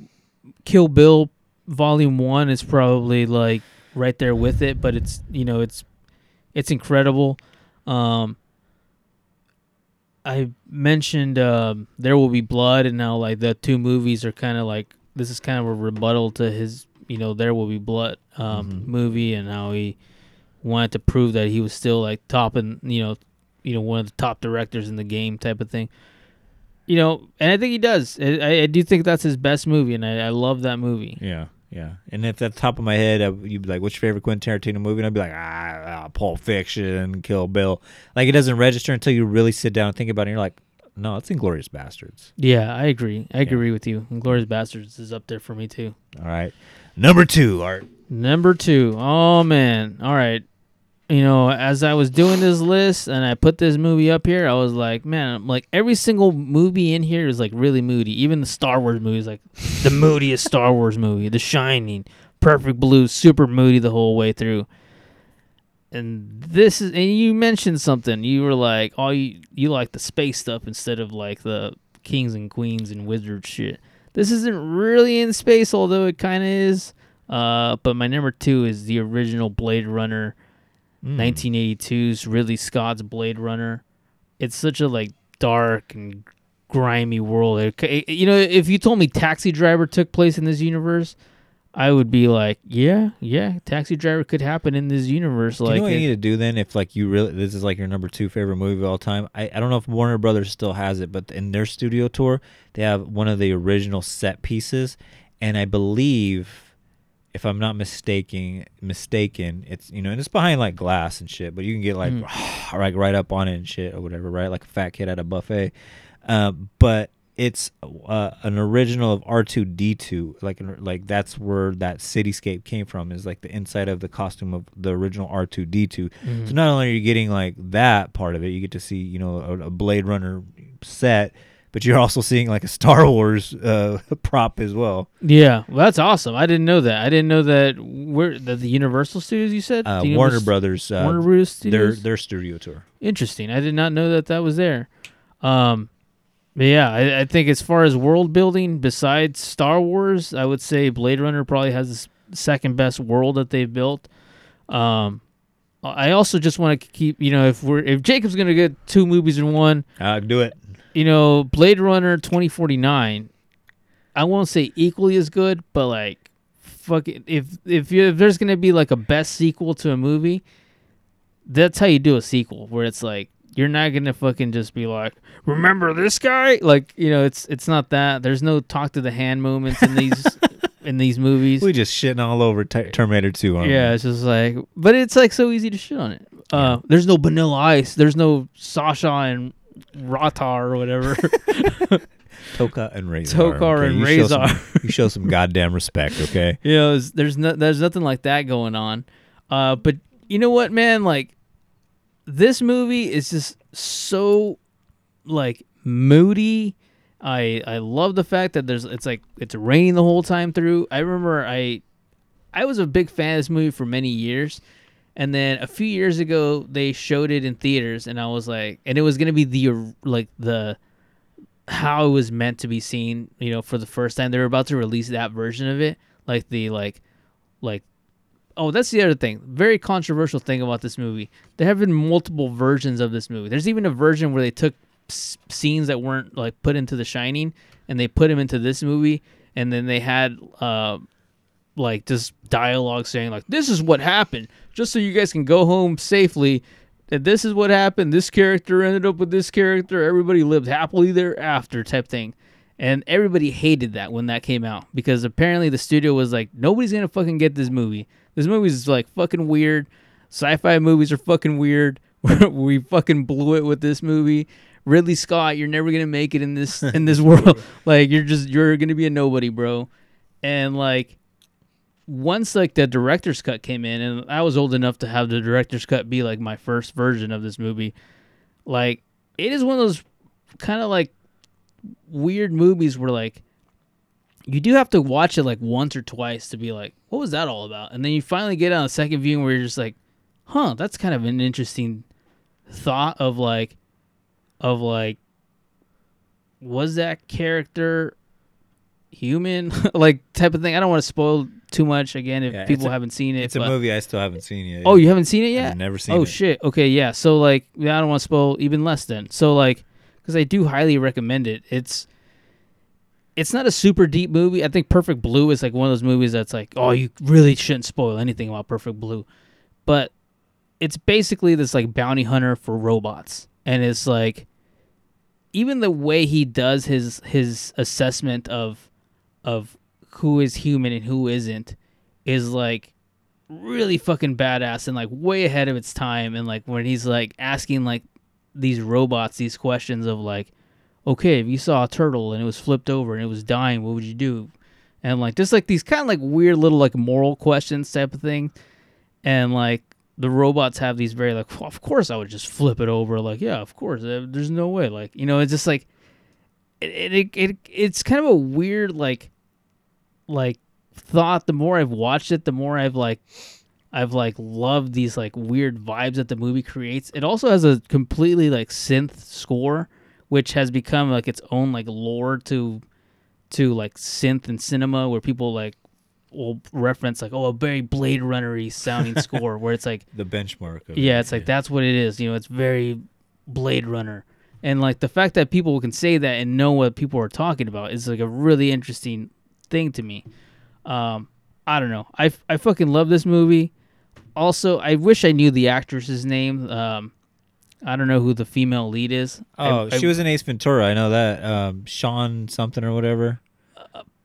Kill Bill Volume One is probably like right there with it, but it's you know it's it's incredible. Um, I mentioned um, There Will Be Blood, and now like the two movies are kind of like this is kind of a rebuttal to his you know There Will Be Blood um, movie, and how he wanted to prove that he was still like top and you know you know one of the top directors in the game type of thing. You know, and I think he does. I, I- do think that's his best movie, and I, I love that movie. yeah yeah and if at the top of my head I, you'd be like what's your favorite Quentin Tarantino movie and I'd be like ah, ah Pulp Fiction Kill Bill like it doesn't register until you really sit down and think about it and you're like no it's Inglourious Basterds Yeah, I agree. I agree with you. Glorious Bastards is up there for me too. all right number two Art Number two. Oh man. All right. You know, as I was doing this list and I put this movie up here, I was like, man, I'm like every single movie in here is like really moody. Even the Star Wars movies, like the moodiest Star Wars movie, The Shining, Perfect Blue, super moody the whole way through. And this is, and you mentioned something. You were like, oh, you you like the space stuff instead of like the kings and queens and wizard shit. This isn't really in space, although it kind of is. Uh, but my number two is the original Blade Runner, Mm. 1982's Ridley Scott's Blade Runner. It's such a like dark and grimy world. It- it- you know, if you told me Taxi Driver took place in this universe, I would be like, yeah, yeah, Taxi Driver could happen in this universe. Do Like, you know what it- you need to do then? If like you really, this is like your number two favorite movie of all time. I, I don't know if Warner Brothers still has it, but in their studio tour, they have one of the original set pieces, and I believe, if I'm not mistaken, mistaken, it's you know, and it's behind like glass and shit, but you can get like like right up on it and shit or whatever, right? Like a fat kid at a buffet. Uh, but it's uh, an original of R two D two, like like that's where that cityscape came from. Is like the inside of the costume of the original R two D two. So not only are you getting like that part of it, you get to see you know a, a Blade Runner set, but you're also seeing like a Star Wars uh, prop as well. Yeah, well, that's awesome. I didn't know that. I didn't know that where the, the Universal Studios you said? Uh, Warner Brothers. Uh, Warner Brothers Their Studios. their studio tour. Interesting. I did not know that that was there. Um, but yeah, I, I think as far as world building, besides Star Wars, I would say Blade Runner probably has the second best world that they've built. Um, I also just want to keep, you know, if we're if Jacob's gonna get two movies in one, Uh, do it. You know, Blade Runner twenty forty nine. I won't say equally as good, but like, fuck it. If if you, if there's gonna be like a best sequel to a movie, that's how you do a sequel, where it's like you're not gonna fucking just be like, remember this guy? Like, you know, it's it's not that. There's no talk to the hand moments in these in these movies. We just shitting all over T- Terminator 2. aren't we? Yeah, it's just like, but it's like so easy to shit on it. Uh, There's no Vanilla Ice. There's no Sasha and Ratar or whatever. Tokka and Rahzar. Tokka and you show some- Rahzar. you show some goddamn respect, okay? you know, there's no, there's nothing like that going on. Uh, but you know what, man? Like, this movie is just so like moody. I I love the fact that there's it's like it's raining the whole time through. I remember I I was a big fan of this movie for many years. And then a few years ago they showed it in theaters and I was like and it was to be the like the how it was meant to be seen, you know, for the first time. They were about to release that version of it, like the like like Oh, that's the other thing. Very controversial thing about this movie. There have been multiple versions of this movie. There's even a version where they took s- scenes that weren't like put into The Shining and they put them into this movie, and then they had uh, like just dialogue saying like, "This is what happened," just so you guys can go home safely. That this is what happened. This character ended up with this character. Everybody lived happily thereafter, type thing. And everybody hated that when that came out because apparently the studio was like, nobody's gonna fucking get this movie. This movie's like fucking weird. Sci-fi movies are fucking weird. we fucking blew it with this movie. Ridley Scott, you're never gonna make it in this in this world. Like you're just you're gonna be a nobody, bro. And like once like the director's cut came in, and I was old enough to have the director's cut be like my first version of this movie. Like it is one of those kind of like weird movies where like you do have to watch it like once or twice to be like, what was that all about? And then you finally get on a second viewing where you're just like, huh, that's kind of an interesting thought of like, of like, was that character human? like type of thing. I don't want to spoil too much again if Yeah, it's people a- haven't seen it. It's a but- movie I still haven't seen yet. Oh, you haven't seen it yet? I've never seen oh, it. shit. Okay, yeah. So like, yeah, I don't want to spoil even less then. So like, because I do highly recommend it. It's it's not a super deep movie. I think Perfect Blue is like one of those movies that's like, oh, you really shouldn't spoil anything about Perfect Blue, but it's basically this like bounty hunter for robots, and it's like even the way he does his his assessment of of who is human and who isn't is like really fucking badass and like way ahead of its time. And like when he's like asking like these robots these questions of like okay if you saw a turtle and it was flipped over and it was dying what would you do? And like just like these kind of like weird little like moral questions type of thing. And like the robots have these very like well, of course i would just flip it over. Like yeah of course uh, there's no way. Like you know it's just like it, it, it, it it's kind of a weird like like thought the more I've watched it, the more I've like I've like loved these like weird vibes that the movie creates. It also has a completely like synth score, which has become like its own like lore to to like synth and cinema where people like will reference like oh a very Blade Runner-y sounding score where it's like The benchmark. Of yeah, it, it's like that's what it is. You know, it's very Blade Runner, and like the fact that people can say that and know what people are talking about is like a really interesting thing to me. Um, I don't know. I I fucking love this movie. Also, I wish I knew the actress's name. Um, I don't know who the female lead is. Oh, I- she was in Ace Ventura. I know that. Um, Sean something or whatever.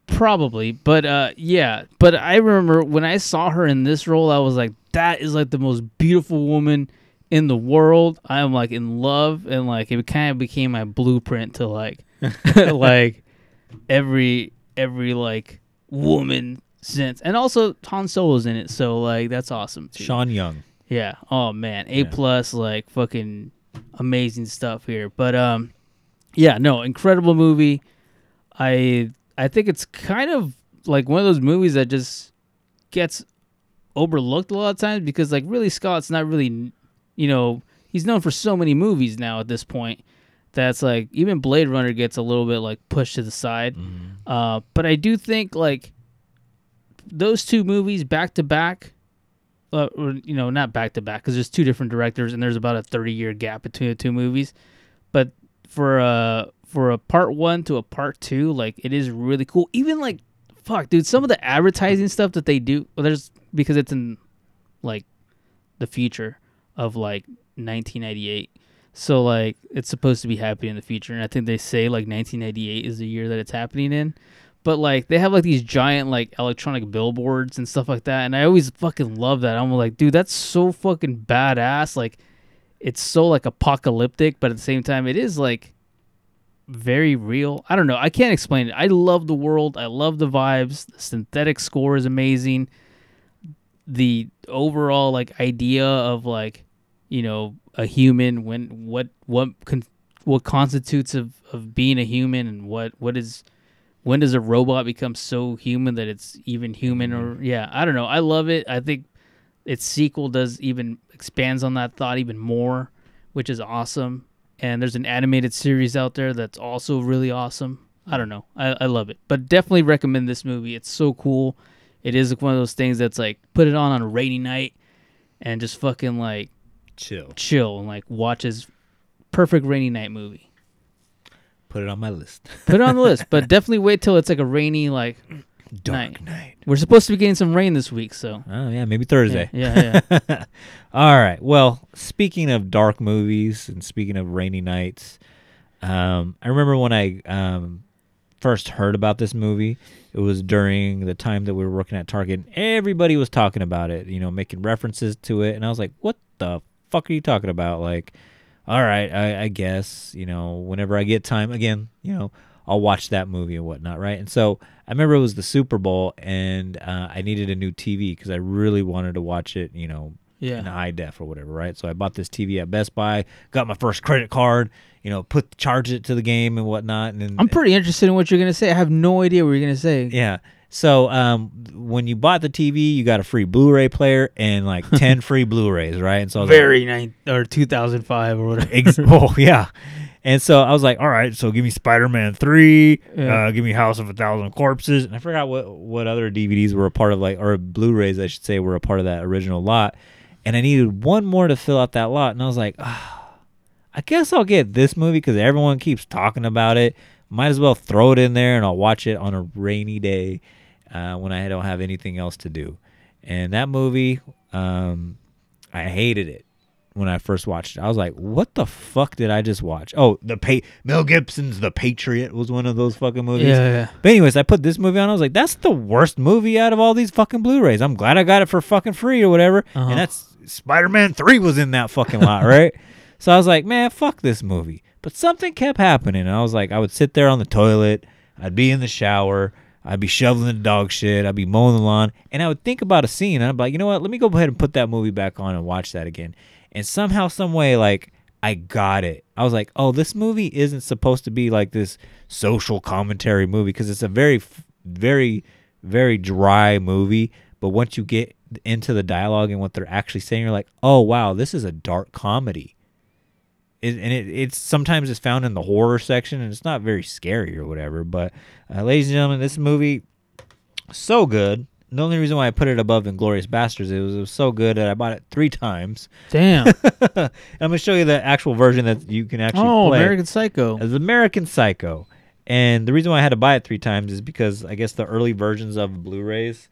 Probably, but uh, yeah. But I remember when I saw her in this role, I was like, that is like the most beautiful woman in the world. I am like in love, and like it kind of became my blueprint to like, like every every like woman since, and also Han Solo's in it, so like that's awesome. Too. Sean Young. Yeah. Oh man, A plus like fucking amazing stuff here. But um, yeah, no, incredible movie. I I think it's kind of like one of those movies that just gets overlooked a lot of times because like Ridley Scott's not really, you know, he's known for so many movies now at this point. That's like even Blade Runner gets a little bit like pushed to the side. Uh, but I do think like those two movies back to back, uh, or you know, not back to back because there's two different directors and there's about a 30 year gap between the two movies. But for uh for a part one to a part two, like it is really cool. Even like fuck, dude, some of the advertising stuff that they do, well, there's because it's in like the future of like 1998. So like it's supposed to be happening in the future, and I think they say like 1998 is the year that it's happening in. But like they have like these giant like electronic billboards and stuff like that, and I always fucking love that. I'm like, dude, that's so fucking badass. Like, it's so like apocalyptic, but at the same time, it is like very real. I don't know. I can't explain it. I love the world. I love the vibes. The synthetic score is amazing. The overall like idea of like, you know, a human when what what con- what constitutes of of being a human and what what is when does a robot become so human that it's even human or mm-hmm. yeah, I don't know. I love it. I think its sequel does even expands on that thought even more, which is awesome. And there's an animated series out there that's also really awesome. I don't know. I, I love it. But definitely recommend this movie. It's so cool. It is one of those things that's like put it on on a rainy night and just fucking like chill. Chill and like watch his perfect rainy night movie. Put it on my list. Put it on the list, but definitely wait till it's like a rainy like Dark night. We're supposed to be getting some rain this week, so Oh yeah, maybe Thursday. Yeah, yeah. yeah. All right. Well, speaking of dark movies and speaking of rainy nights, um, I remember when I um, first heard about this movie. It was during the time that we were working at Target. And everybody was talking about it, you know, making references to it, and I was like, "What the fuck are you talking about?" Like, all right, I, I guess you know, whenever I get time again, you know, I'll watch that movie and whatnot, right? And so I remember it was the Super Bowl, and uh, I needed a new TV because I really wanted to watch it, you know, Yeah. in high def or whatever, right? So I bought this TV at Best Buy, got my first credit card, you know, put charge it to the game and whatnot, and then I'm pretty interested in what you're gonna say. I have no idea what you're gonna say. yeah. So um, when you bought the TV, you got a free Blu-ray player and like ten free Blu-rays, right? And so I was like, Very nine or 2005 or whatever. Ex- oh yeah. And so I was like, all right, so give me Spider Man three, Yeah. uh, give me House of a Thousand Corpses, and I forgot what what other DVDs were a part of like or Blu-rays I should say were a part of that original lot, and I needed one more to fill out that lot, and I was like, ah, I guess I'll get this movie because everyone keeps talking about it. Might as well throw it in there, and I'll watch it on a rainy day uh, when I don't have anything else to do. And that movie, um, I hated it when I first watched it. I was like, "What the fuck did I just watch?" Oh, the pa- Mel Gibson's The Patriot was one of those fucking movies. Yeah, yeah. But anyways, I put this movie on. I was like, "That's the worst movie out of all these fucking Blu-rays." I'm glad I got it for fucking free or whatever. Uh-huh. And that's Spider-Man Three was in that fucking lot, right? So I was like, "Man, fuck this movie." But something kept happening. I was like, I would sit there on the toilet. I'd be in the shower. I'd be shoveling the dog shit. I'd be mowing the lawn, and I would think about a scene. And I'd be like, you know what? Let me go ahead and put that movie back on and watch that again. And somehow, some way, like I got it. I was like, oh, this movie isn't supposed to be like this social commentary movie because it's a very, very, very dry movie. But once you get into the dialogue and what they're actually saying, you're like, oh wow, this is a dark comedy it, and it, it's sometimes it's found in the horror section and it's not very scary or whatever but uh, ladies and gentlemen this movie so good. The only reason why i put it above inglourious basterds it was, it was so good that i bought it three times. Damn. i'm gonna show you the actual version that you can actually oh, play. American Psycho. as american psycho. And the reason why i had to buy it three times is because i guess the early versions of blu-rays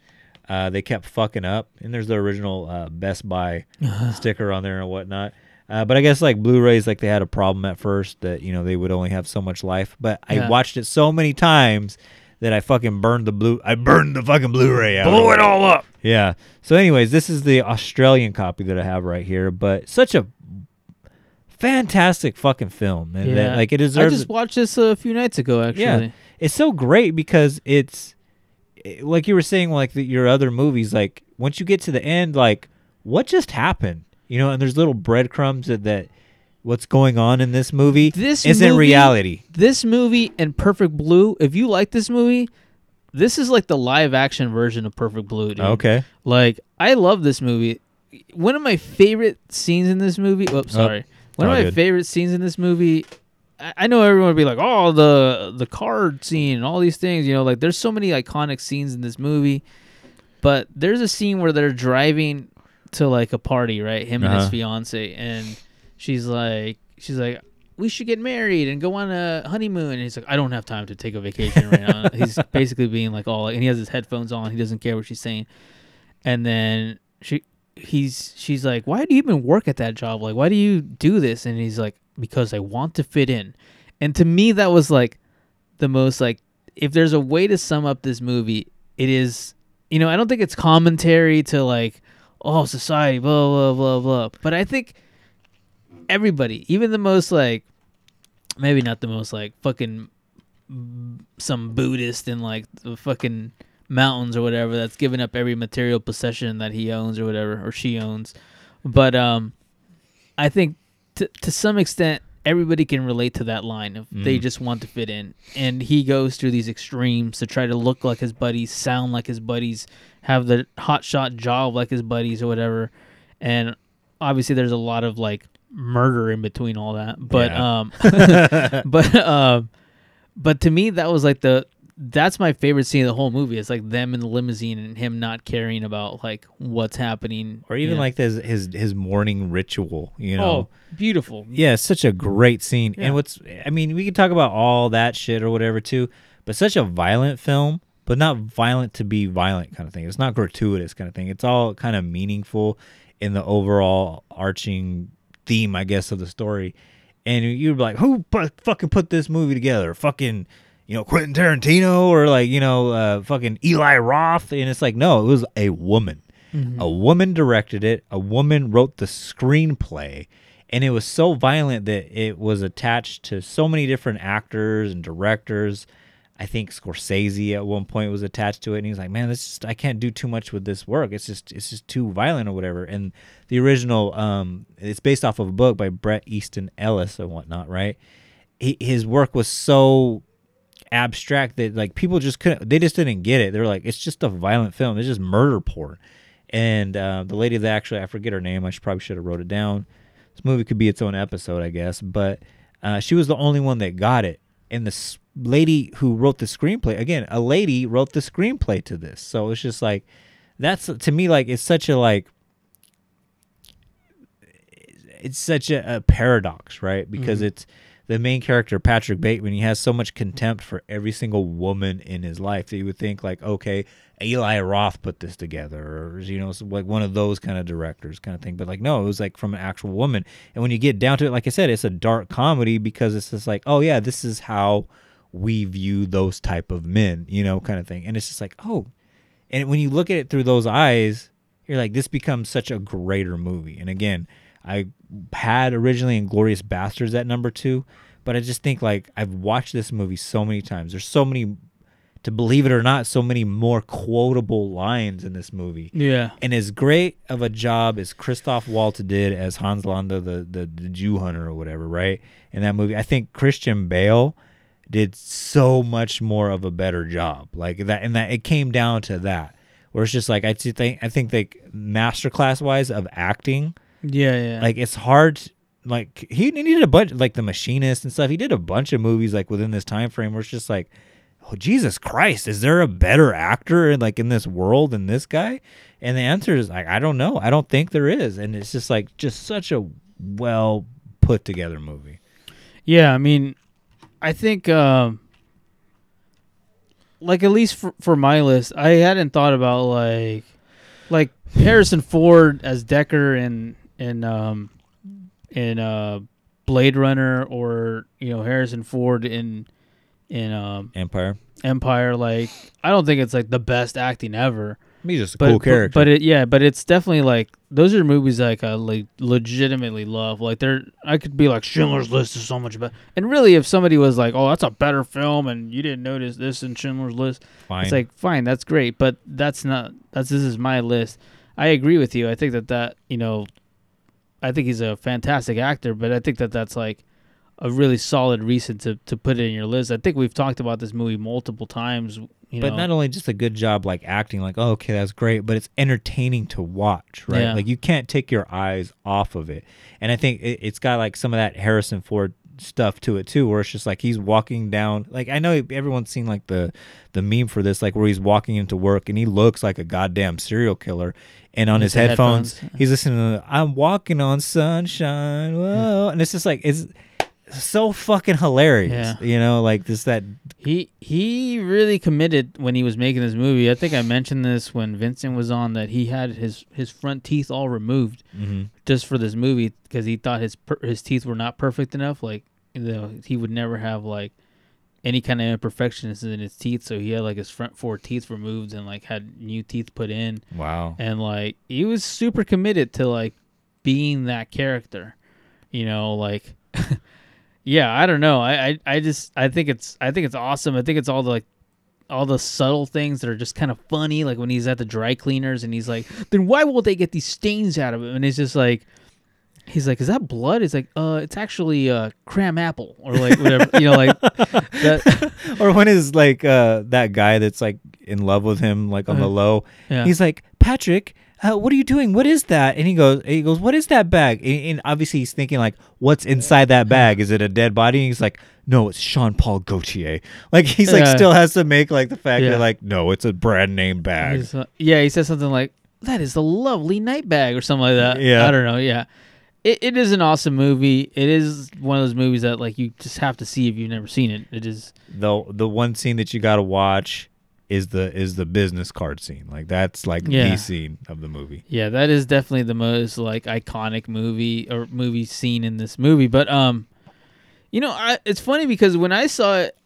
uh, they kept fucking up. And there's the original uh, best buy sticker on there and whatnot uh, but I guess like Blu-rays, like they had a problem at first that you know they would only have so much life. But I Yeah. watched it so many times that I fucking burned the blue. I burned the fucking Blu-ray out. Blow it all up. Yeah. So, anyways, this is the Australian copy that I have right here. But such a fantastic fucking film, and that, like it deserves. I just watched this a few nights ago, actually. Yeah, it's so great because it's it- like you were saying, like the, your other movies. Like once you get to the end, like what just happened, you know? And there's little breadcrumbs that, that what's going on in this movie This isn't movie- reality. This movie and Perfect Blue, if you like this movie, this is like the live action version of Perfect Blue. Dude. Okay. Like I love this movie. One of my favorite scenes in this movie. Oops, oh. sorry. One of oh, my good. favorite scenes in this movie. I I know everyone would be like, "Oh, the the card scene and all these things." You know, like there's so many iconic scenes in this movie. But there's a scene where they're driving to like a party, right? Him and his Uh-huh. fiance, and she's like, she's like, we should get married and go on a honeymoon. And he's like, I don't have time to take a vacation right now. he's basically being like all, and he has his headphones on. He doesn't care what she's saying. And then she, he's, she's like, why do you even work at that job? Like, why do you do this? And he's like, because I want to fit in. And to me, that was like the most like, if there's a way to sum up this movie, it is, you know, I don't think it's commentary to like, oh, society, blah, blah, blah, blah. But I think everybody, even the most like, maybe not the most like fucking some Buddhist in like the fucking mountains or whatever that's given up every material possession that he owns or whatever or she owns. But um, I think to to some extent everybody can relate to that line of they Mm. just want to fit in, and he goes through these extremes to try to look like his buddies, sound like his buddies, have the hot shot job like his buddies or whatever, and obviously there's a lot of like murder in between all that but Yeah. um but um but to me that was like the that's my favorite scene of the whole movie it's like them in the limousine and him not caring about like what's happening Or even you know? like his his his morning ritual, you know. oh beautiful Yeah, it's such a great scene. Yeah. And what's I mean, we can talk about all that shit or whatever too, but such a violent film, but not violent to be violent kind of thing. It's not gratuitous kind of thing. It's all kind of meaningful in the overall arching theme, I guess, of the story. And you're like, who pu- fucking put this movie together? Fucking, you know, Quentin Tarantino or like, you know, uh, fucking Eli Roth. And it's like, no, it was a woman. A woman directed it. A woman wrote the screenplay, and it was so violent that it was attached to so many different actors and directors. I think Scorsese at one point was attached to it, and he's like, "Man, this just I can't do too much with this work. It's just it's just too violent or whatever." And the original, um, it's based off of a book by Bret Easton Ellis and whatnot, right? He, his work was so abstract that like people just couldn't they just didn't get it. They're like it's just a violent film. It's just murder porn. And uh, the lady that actually i forget her name i should probably should have wrote it down. This movie could be its own episode i guess. But uh, she was the only one that got it. And the lady who wrote the screenplay again a lady wrote the screenplay to this. So it's just like that's to me like it's such a like it's such a, a paradox, right? Because Mhm. it's the main character, Patrick Bateman. He has so much contempt for every single woman in his life that you would think, like, okay, Eli Roth put this together, or you know, like one of those kind of directors, kind of thing. But like, no, it was like from an actual woman. And when you get down to it, like I said, it's a dark comedy because it's just like, oh yeah, this is how we view those type of men, you know, kind of thing. And it's just like, oh, and when you look at it through those eyes, you're like, this becomes such a greater movie. And again, I had originally Inglourious Basterds at number two, but I just think like I've watched this movie so many times. There's so many, to believe it or not, so many more quotable lines in this movie. Yeah. And as great of a job as Christoph Waltz did as Hans Landa, the, the, the Jew hunter or whatever, right? In that movie, I think Christian Bale did so much more of a better job. Like that, and that it came down to that, where it's just like I think I think like masterclass wise of acting, Yeah, yeah. like it's hard. Like he, he did a bunch, like the Machinist and stuff. He did a bunch of movies like within this time frame where it's just like, oh Jesus Christ, is there a better actor in like in this world than this guy? And the answer is like I don't know. I don't think there is. And it's just like just such a well put together movie. Yeah, I mean, I think, um, like at least for, for my list, I hadn't thought about like, like Harrison Ford as Deckard in in um in uh Blade Runner or you know Harrison Ford in in um Empire. Empire. Like, I don't think it's like the best acting ever. He's just a but, cool character. But it yeah, but it's definitely like those are movies like I like legitimately love. Like they're I could be like Schindler's List is so much better. And really, if somebody was like, "Oh, that's a better film," and you didn't notice this in Schindler's List, Fine. it's like fine, that's great. But that's not that's this is my list. I agree with you. I think that that you know, I think he's a fantastic actor, but I think that that's like a really solid reason to to put it in your list. I think we've talked about this movie multiple times. You but know. not only just a good job like acting like oh, okay that's great but it's entertaining to watch right Yeah. like you can't take your eyes off of it and i think it, it's got like some of that harrison ford stuff to it too where it's just like he's walking down like i know everyone's seen like the the meme for this like where he's walking into work and he looks like a goddamn serial killer and on With his headphones, headphones. he's listening to i'm walking on sunshine whoa and it's just like it's so fucking hilarious Yeah. you know like this that He he really committed when he was making this movie. I think I mentioned this when Vincent was on that he had his his front teeth all removed Mhm. just for this movie because he thought his per- his teeth were not perfect enough. Like you know, he would never have like any kind of imperfections in his teeth. So he had like his front four teeth removed and like had new teeth put in. wow And like he was super committed to like being that character. You know, like yeah, I don't know. I, I I just I think it's I think it's awesome. I think it's all the like all the subtle things that are just kind of funny, like when he's at the dry cleaners and he's like, then why won't they get these stains out of him?" And it's just like he's like, Is that blood? He's like, uh, it's actually uh Cranapple or like whatever you know, like that or when is like uh that guy that's like in love with him like on the Uh, low yeah. he's like patrick uh, what are you doing what is that and he goes he goes what is that bag and, and obviously he's thinking like what's inside that bag is it a dead body and he's like no it's jean paul gaultier like he's like Yeah. still has to make like the fact Yeah. that like no it's a brand name bag uh, yeah, he says something like, "That is a lovely night bag" or something like that. Yeah. I don't know. Yeah, it, it is an awesome movie. It is one of those movies that like you just have to see if you've never seen it. It is. the the one scene that you got to watch is the is the business card scene like that's like Yeah. the scene of the movie Yeah, that is definitely the most like iconic movie or movie scene in this movie. But um, you know, I, it's funny because when I saw it,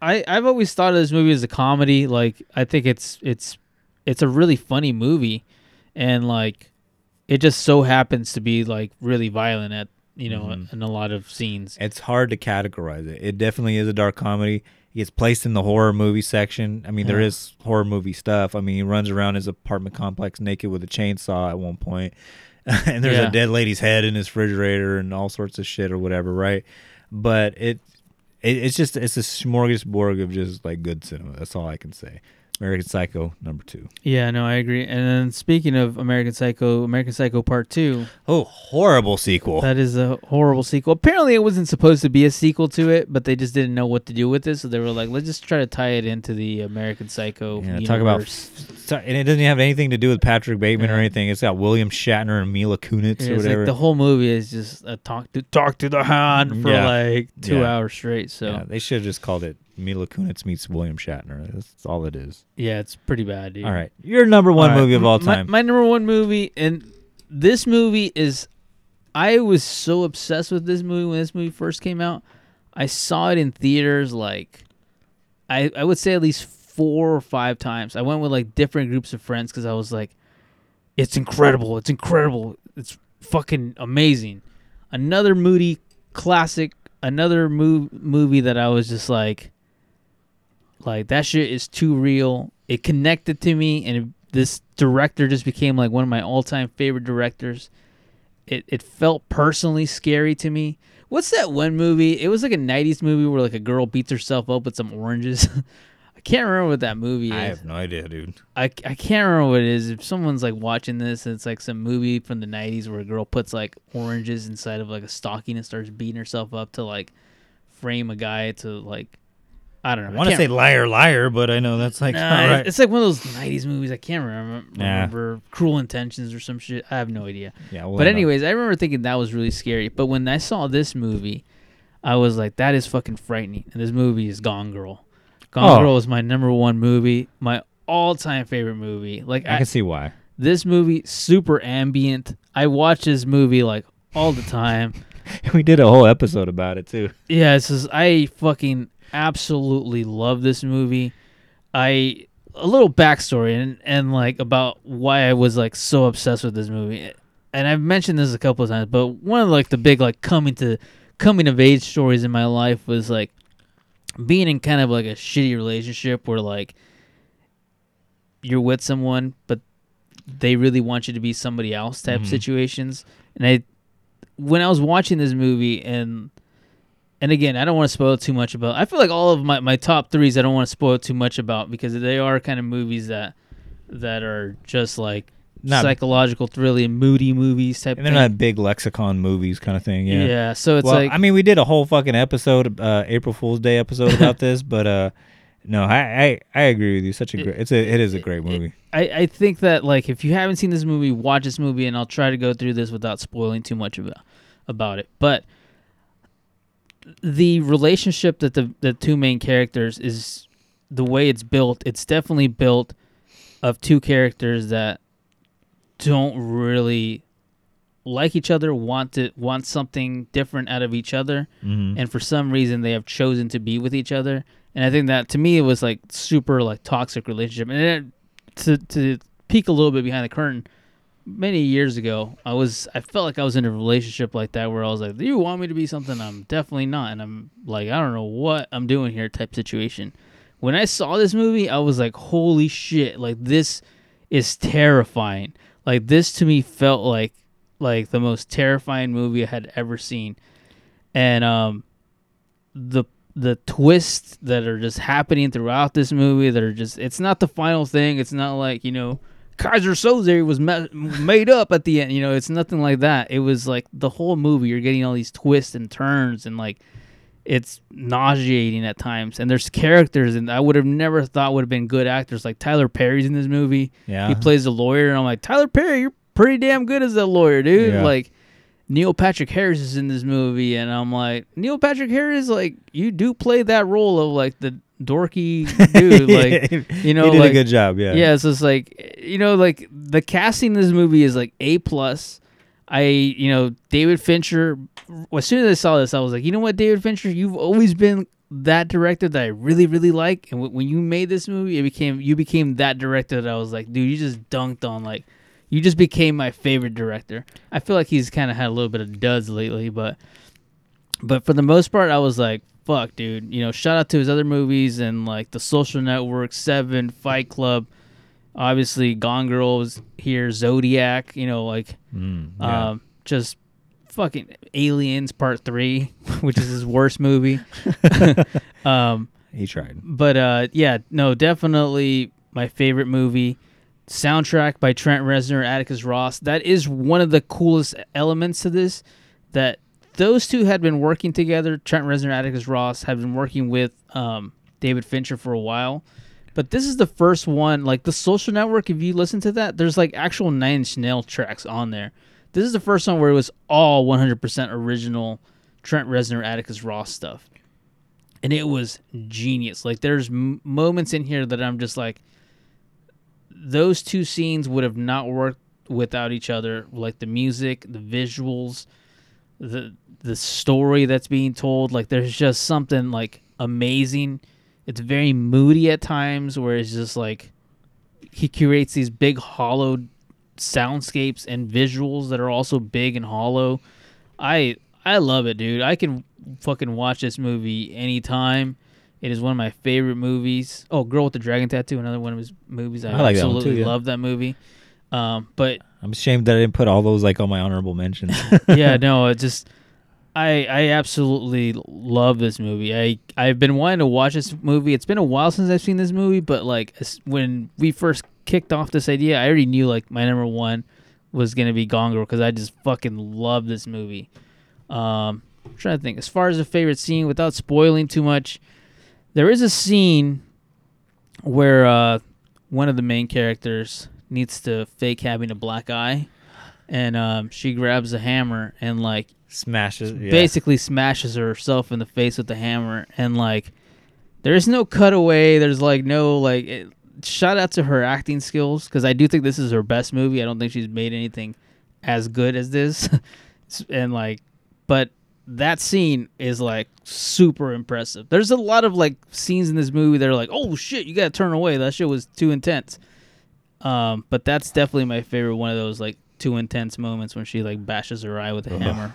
I I've always thought of this movie as a comedy. Like I think it's it's it's a really funny movie, and like it just so happens to be like really violent at you know Mhm. in a lot of scenes. It's hard to categorize it. It definitely is a dark comedy. He gets placed in the horror movie section. I mean, there Yeah. is horror movie stuff. I mean, he runs around his apartment complex naked with a chainsaw at one and there's Yeah. a dead lady's head in his refrigerator and all sorts of shit or whatever, right? But it, it it's just it's a smorgasbord of just like good cinema. That's all I can say. American Psycho number 2. Yeah, no, I agree. And then speaking of American Psycho, American Psycho Part Two. Oh, horrible sequel. That is a horrible sequel. Apparently, it wasn't supposed to be a sequel to it, but they just didn't know what to do with it, so they were like, "Let's just try to tie it into the American Psycho." Yeah, talk about and it doesn't have anything to do with Patrick Bateman or anything. It's got William Shatner and Mila Kunis Yeah, or whatever. like the whole movie is just a talk to talk to the hand for Yeah. like two Yeah. hours straight. So yeah, yeah. they should have just called it Mila Kunis meets William Shatner. That's all it is. Yeah, it's pretty bad, dude. All right, your number one All right, movie of all my- time. My, number one movie, and this movie is. I was so obsessed with this movie when this movie first came out. I saw it in theaters like, I I would say at least four or five times. I went with like different groups of friends because I was like, it's incredible, it's incredible, it's fucking amazing. Another moody classic, another mov- movie that I was just like, like that shit is too real. It connected to me, and it, this director just became like one of my all-time favorite directors. It it felt personally scary to me. What's that one movie? It was like a '90s movie where like a girl beats herself up with some oranges. I can't remember what that movie is. I have no idea, dude. I, I can't remember what it is. If someone's like watching this and it's like some movie from the 90s where a girl puts like oranges inside of like a stocking and starts beating herself up to like frame a guy to like, I don't know. I want to say liar, liar, but I know that's like Nah, right. It's like one of those '90s movies. I can't remember. Yeah. Cruel Intentions or some shit. I have no idea. Yeah, we'll but end up- anyways, I remember thinking that was really scary. But when I saw this movie, I was like, that is fucking frightening. And this movie is Gone Girl. Gone Oh. Girl is my number one movie, my all-time favorite movie. Like I can see why. this movie, super ambient. I watch this movie like all the time. We did a whole episode about it too. Yeah, it's just I fucking absolutely love this movie. I a little backstory and and like about why I was like so obsessed with this movie. And I've mentioned this a couple of times, but one of like the big like coming to coming of age stories in my life was like being in kind of like a shitty relationship where like you're with someone but they really want you to be somebody else type Mhm. situations. And I when I was watching this movie and and again, I don't want to spoil too much about. I feel like all of my, my top threes, I don't want to spoil too much about because they are kind of movies that that are just like Not- psychological, thrilling, moody movies type. And they're thing. not big lexicon movies kind of thing. Yeah. Yeah, so it's well, like- I mean, we did a whole fucking episode, uh, April Fool's Day episode about this, but uh, no, I, I I agree with you. Such a great. It's a it is a great movie. I, I think that like if you haven't seen this movie, watch this movie, and I'll try to go through this without spoiling too much about about it. But the relationship that the the two main characters is the way it's built. It's definitely built of two characters that don't really like each other, want to want something different out of each other, Mhm. and for some reason they have chosen to be with each other. And I think that to me it was like super like toxic relationship. And it, to to peek a little bit behind the curtain, many years ago, I was I felt like I was in a relationship like that where I was like, "Do "You want me to be something I'm definitely not," and I'm like, "I don't know what I'm doing here," type situation. When I saw this movie, I was like, "Holy shit! Like this is terrifying." Like this to me felt like like the most terrifying movie I had ever seen, and um, the the twists that are just happening throughout this movie that are just it's not the final thing. It's not like you know Keyser Soze was ma- made up at the end. You know, it's nothing like that. It was like the whole movie. You're getting all these twists and turns, and like it's nauseating at times. And there's characters, and I would have never thought would have been good actors. Like Tyler Perry's in this movie. Yeah. he plays a lawyer, and I'm like Tyler Perry, you're pretty damn good as a lawyer, dude. Yeah. Like. Neil Patrick Harris is in this movie, and I'm like, Neil Patrick Harris, like, you do play that role of like the dorky dude, like, you know, he did like, a good job. Yeah. yeah, so it's like you know, like the casting in this movie is like A plus. I you know David Fincher. As soon as I saw this, I was like, you know what, David Fincher, you've always been that director that I really really like, and w- when you made this movie, it became you became that director that I was like, dude, you just dunked on like. You just became my favorite director. I feel like he's kind of had a little bit of duds lately, but but for the most part, I was like, fuck, dude. You know, shout out to his other movies and like The Social Network, Seven, Fight Club. Obviously, Gone Girl was here, Zodiac. You know, like, Mm, yeah. um, just fucking Aliens Part Three, which is his worst movie. um, he tried. but uh, yeah, no, definitely my favorite movie. Soundtrack by Trent Reznor, Atticus Ross. That is one of the coolest elements to this. That those two had been working together. Trent Reznor, Atticus Ross had been working with um, David Fincher for a while. But this is the first one, like the Social Network. If you listen to that, there's like actual Nine Inch Nail tracks on there. This is the first one where it was all 100% original Trent Reznor, Atticus Ross stuff and it was genius. Like there's m- moments in here that I'm just like, those two scenes would have not worked without each other. Like the music, the visuals, the the story that's being told. Like there's just something like amazing. It's very moody at times, where it's just like he creates these big hollowed soundscapes and visuals that are also big and hollow. I I love it, dude. I can fucking watch this movie anytime. It is one of my favorite movies. Oh, Girl with the Dragon Tattoo, another one of his movies. I, I like that absolutely too, yeah. love that movie. Um, but I'm ashamed that I didn't put all those like on my honorable mentions. yeah, no, it just I I absolutely love this movie. I I've been wanting to watch this movie. It's been a while since I've seen this movie, but like when we first kicked off this idea, I already knew like my number one was gonna be Gone Girl because I just fucking love this movie. Um, I'm trying to think as far as a favorite scene without spoiling too much. There is a scene where uh, one of the main characters needs to fake having a black eye, and um, she grabs a hammer and like Smashes. Yeah. basically smashes herself in the face with the hammer and like there's no cutaway there's like no like it, shout out to her acting skills because i do think this is her best movie i don't think she's made anything as good as this and like but that scene is like super impressive there's a lot of like scenes in this movie that are like oh shit you gotta turn away that shit was too intense um but that's definitely my favorite one of those like too intense moments when she like bashes her eye with a hammer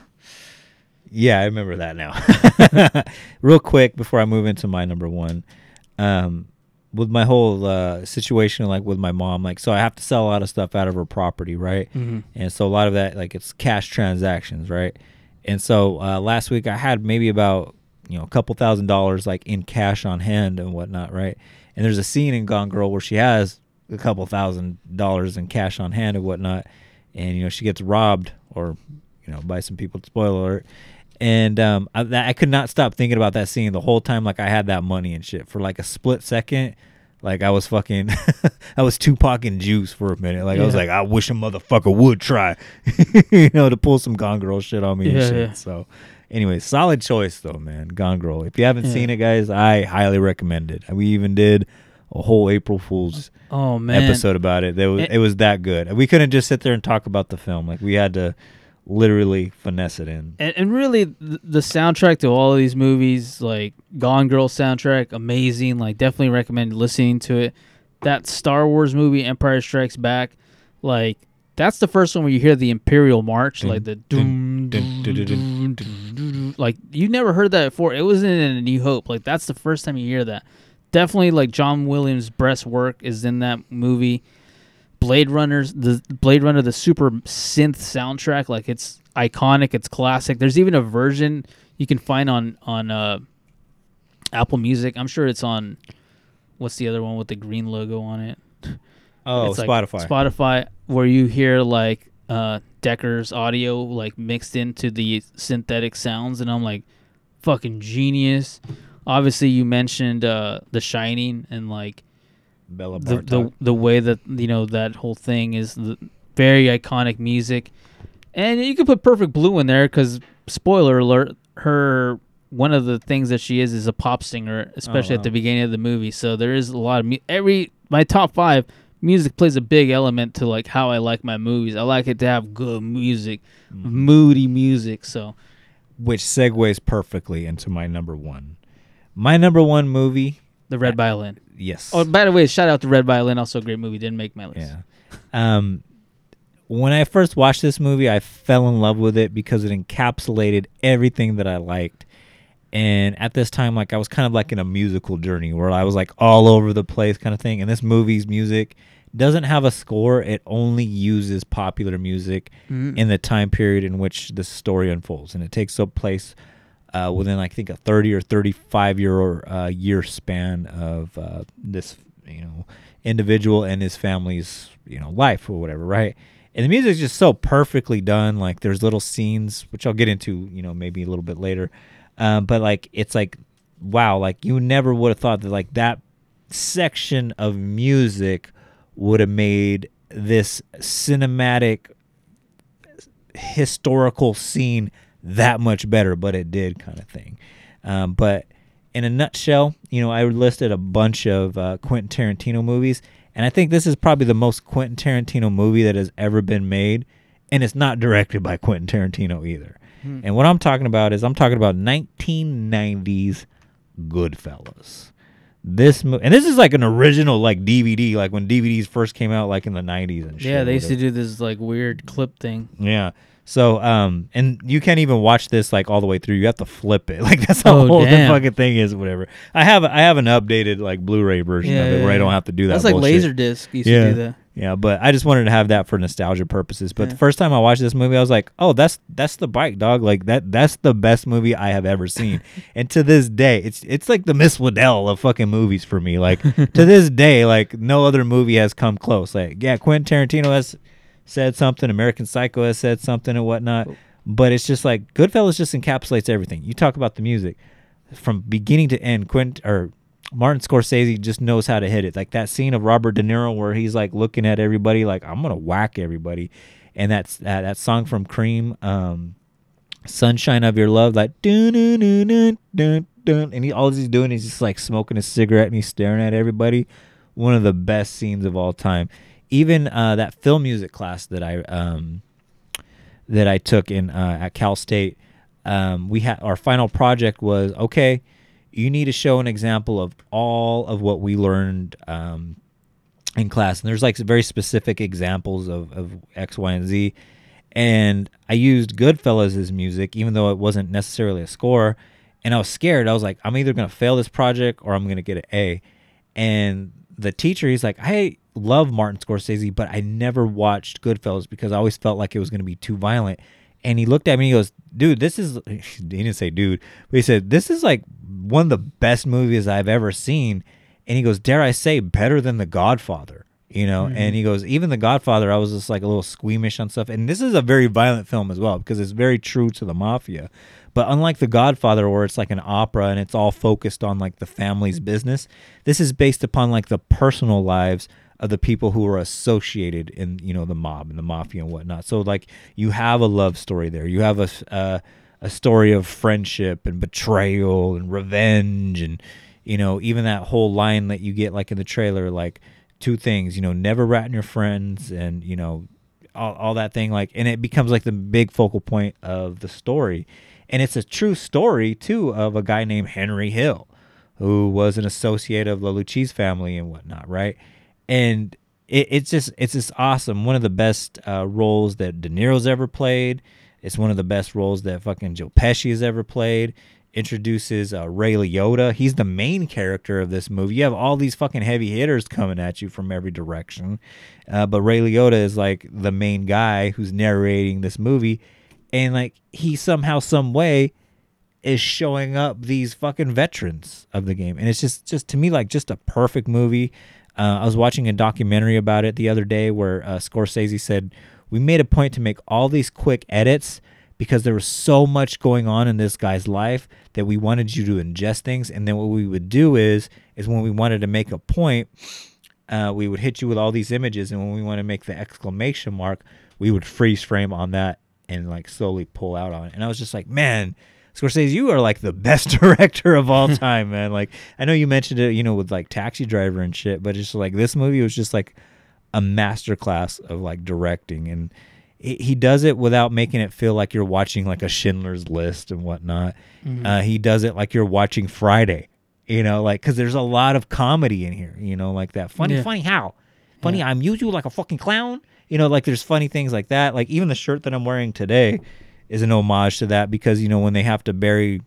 Yeah, I remember that now. Real quick before I move into my number one, um, with my whole uh, situation, like with my mom, like so I have to sell a lot of stuff out of her property, right? Mm-hmm. And so a lot of that, like it's cash transactions, right? And so uh, last week I had maybe about you know a couple thousand dollars like in cash on hand and whatnot, right? And there's a scene in Gone Girl where she has a couple thousand dollars in cash on hand and whatnot, and you know she gets robbed or you know by some people. Spoiler alert. And um, I, I could not stop thinking about that scene the whole time. Like I had that money and shit for like a split second. Like I was fucking, I was Tupac and Juice for a minute. Like I was Yeah. like, I wish a motherfucker would try, you know, to pull some Gone Girl shit on me and Yeah, shit. yeah. So, anyway, solid choice though, man. Gone Girl. If you haven't Yeah. seen it, guys, I highly recommend it. We even did a whole April Fool's Oh man. episode about it. It was It- it was that good. We couldn't just sit there and talk about the film. Like we had to literally finesse it in. And, and really, th- the soundtrack to all of these movies, like Gone Girl soundtrack, amazing. Like, definitely recommend listening to it. That Star Wars movie, Empire Strikes Back, like that's the first one where you hear the Imperial March, like the doom. like you never heard that before. It wasn't in A New Hope. Like that's the first time you hear that. Definitely, like John Williams' breast work is in that movie. Blade Runner's the Blade Runner the super synth soundtrack like it's iconic it's classic. There's even a version you can find on on uh Apple Music. I'm sure it's on what's the other one with the green logo on it? Oh, It's like Spotify. Spotify where you hear like uh Deckard's audio like mixed into the synthetic sounds and I'm like fucking genius. Obviously you mentioned uh The Shining and like Bella the, the the way that you know that whole thing is very iconic music, and you could put Perfect Blue in there because spoiler alert, her one of the things that she is is a pop singer, especially at oh, wow. the beginning of the movie. So there is a lot of mu- every my top five music plays a big element to like how I like my movies. I like it to have good music, mm-hmm. moody music. So which segues perfectly into my number one. My number one movie. the Red Violin. Yes. Oh, by the way, shout out to Red Violin, also a great movie. Didn't make my list. Yeah. Um, when I first watched this movie, I fell in love with it because it encapsulated everything that I liked. And at this time, like I was kind of like in a musical journey where I was like all over the place, kind of thing. And this movie's music doesn't have a score; it only uses popular music Mhm. in the time period in which the story unfolds, and it takes up place uh, within I think a 30 or 35 year uh, year span of uh, this you know individual and his family's you know life or whatever, right? And the music's just so perfectly done. Like there's little scenes which I'll get into, you know, maybe a little bit later. Um, but like it's like wow, like you never would have thought that like that section of music would have made this cinematic historical scene that much better, but it did kind of thing. Um, but in a nutshell, you know, I listed a bunch of uh, Quentin Tarantino movies, and I think this is probably the most Quentin Tarantino movie that has ever been made, and it's not directed by Quentin Tarantino either. Hmm. And what I'm talking about is I'm talking about 1990s Goodfellas. This mo- and this is like an original like DVD, like when DVDs first came out, like in the 90s and shit. Yeah, they used to do this like weird clip thing. Yeah. So, um, and you can't even watch this like all the way through. You have to flip it. Like that's how Oh, old the damn. fucking thing is. Whatever. I have, I have an updated like Blu-ray version Yeah, of it yeah, where I don't have to do that. That's like bullshit. Laserdisc used yeah. to do that. Yeah, but I just wanted to have that for nostalgia purposes. But Yeah. the first time I watched this movie, I was like, "Oh, that's that's the bike, dog! Like that that's the best movie I have ever seen." and to this day, it's it's like the Miss Waddell of fucking movies for me. Like to this day, like no other movie has come close. Like yeah, Quentin Tarantino has said something, American Psycho has said something and whatnot, but it's just like Goodfellas just encapsulates everything. You talk about the music from beginning to end. Quint or Martin Scorsese just knows how to hit it. Like that scene of Robert De Niro where he's like looking at everybody like I'm gonna whack everybody, and that's that that song from Cream, um, "Sunshine of Your Love," like dun dun dun dun dun dun, and he all he's doing is just like smoking a cigarette and he's staring at everybody. One of the best scenes of all time. Even uh, that film music class that I um, that I took in uh, at Cal State, um, we had our final project was okay. You need to show an example of all of what we learned um, in class, and there's like very specific examples of, of X, Y, and Z. And I used Goodfellas music, even though it wasn't necessarily a score. And I was scared. I was like, I'm either gonna fail this project or I'm gonna get an A. And the teacher, he's like, I love Martin Scorsese, but I never watched Goodfellas because I always felt like it was gonna be too violent. and he looked at me. and He goes, "Dude, this is." He didn't say "dude," but he said, "This is like one of the best movies I've ever seen." And he goes, "Dare I say, better than The Godfather." You know, mm-hmm. and he goes, even The Godfather, I was just like a little squeamish on stuff. And this is a very violent film as well because it's very true to the mafia. But unlike The Godfather, where it's like an opera and it's all focused on like the family's business, this is based upon like the personal lives of the people who are associated in you know the mob and the mafia and whatnot. So like you have a love story there. You have a uh, a story of friendship and betrayal and revenge and you know even that whole line that you get like in the trailer like two things you know never rat on your friends and you know all, all that thing like and it becomes like the big focal point of the story and it's a true story too of a guy named henry hill who was an associate of the Lucchese family and whatnot, right? And it, it's just it's just awesome. One of the best uh, roles that De Niro's ever played. It's one of the best roles that fucking Joe Pesci has ever played. Introduces uh, Ray Liotta. He's the main character of this movie. You have all these fucking heavy hitters coming at you from every direction, uh, but Ray Liotta is like the main guy who's narrating this movie, and like he somehow, some way, is showing up these fucking veterans of the game and it's just just to me like just a perfect movie uh, i was watching a documentary about it the other day where uh, scorsese said we made a point to make all these quick edits because there was so much going on in this guy's life that we wanted you to ingest things. And then what we would do is is when we wanted to make a point uh, we would hit you with all these images. And when we want to make the exclamation mark we would freeze frame on that and like slowly pull out on it. And i was just like man Scorsese, you are like the best director of all time, man. Like I know you mentioned it, you know, with like Taxi Driver and shit, but it's like this movie was just like a masterclass of like directing, and he he does it without making it feel like you're watching like a Schindler's List and whatnot. Mhm. Uh, he does it like you're watching Friday, you know, like because there's a lot of comedy in here, you know, like that funny, Yeah. funny how, funny. I'm use you like a fucking clown, you know, like there's funny things like that. Like even the shirt that I'm wearing today is an homage to that because you know when they have to bury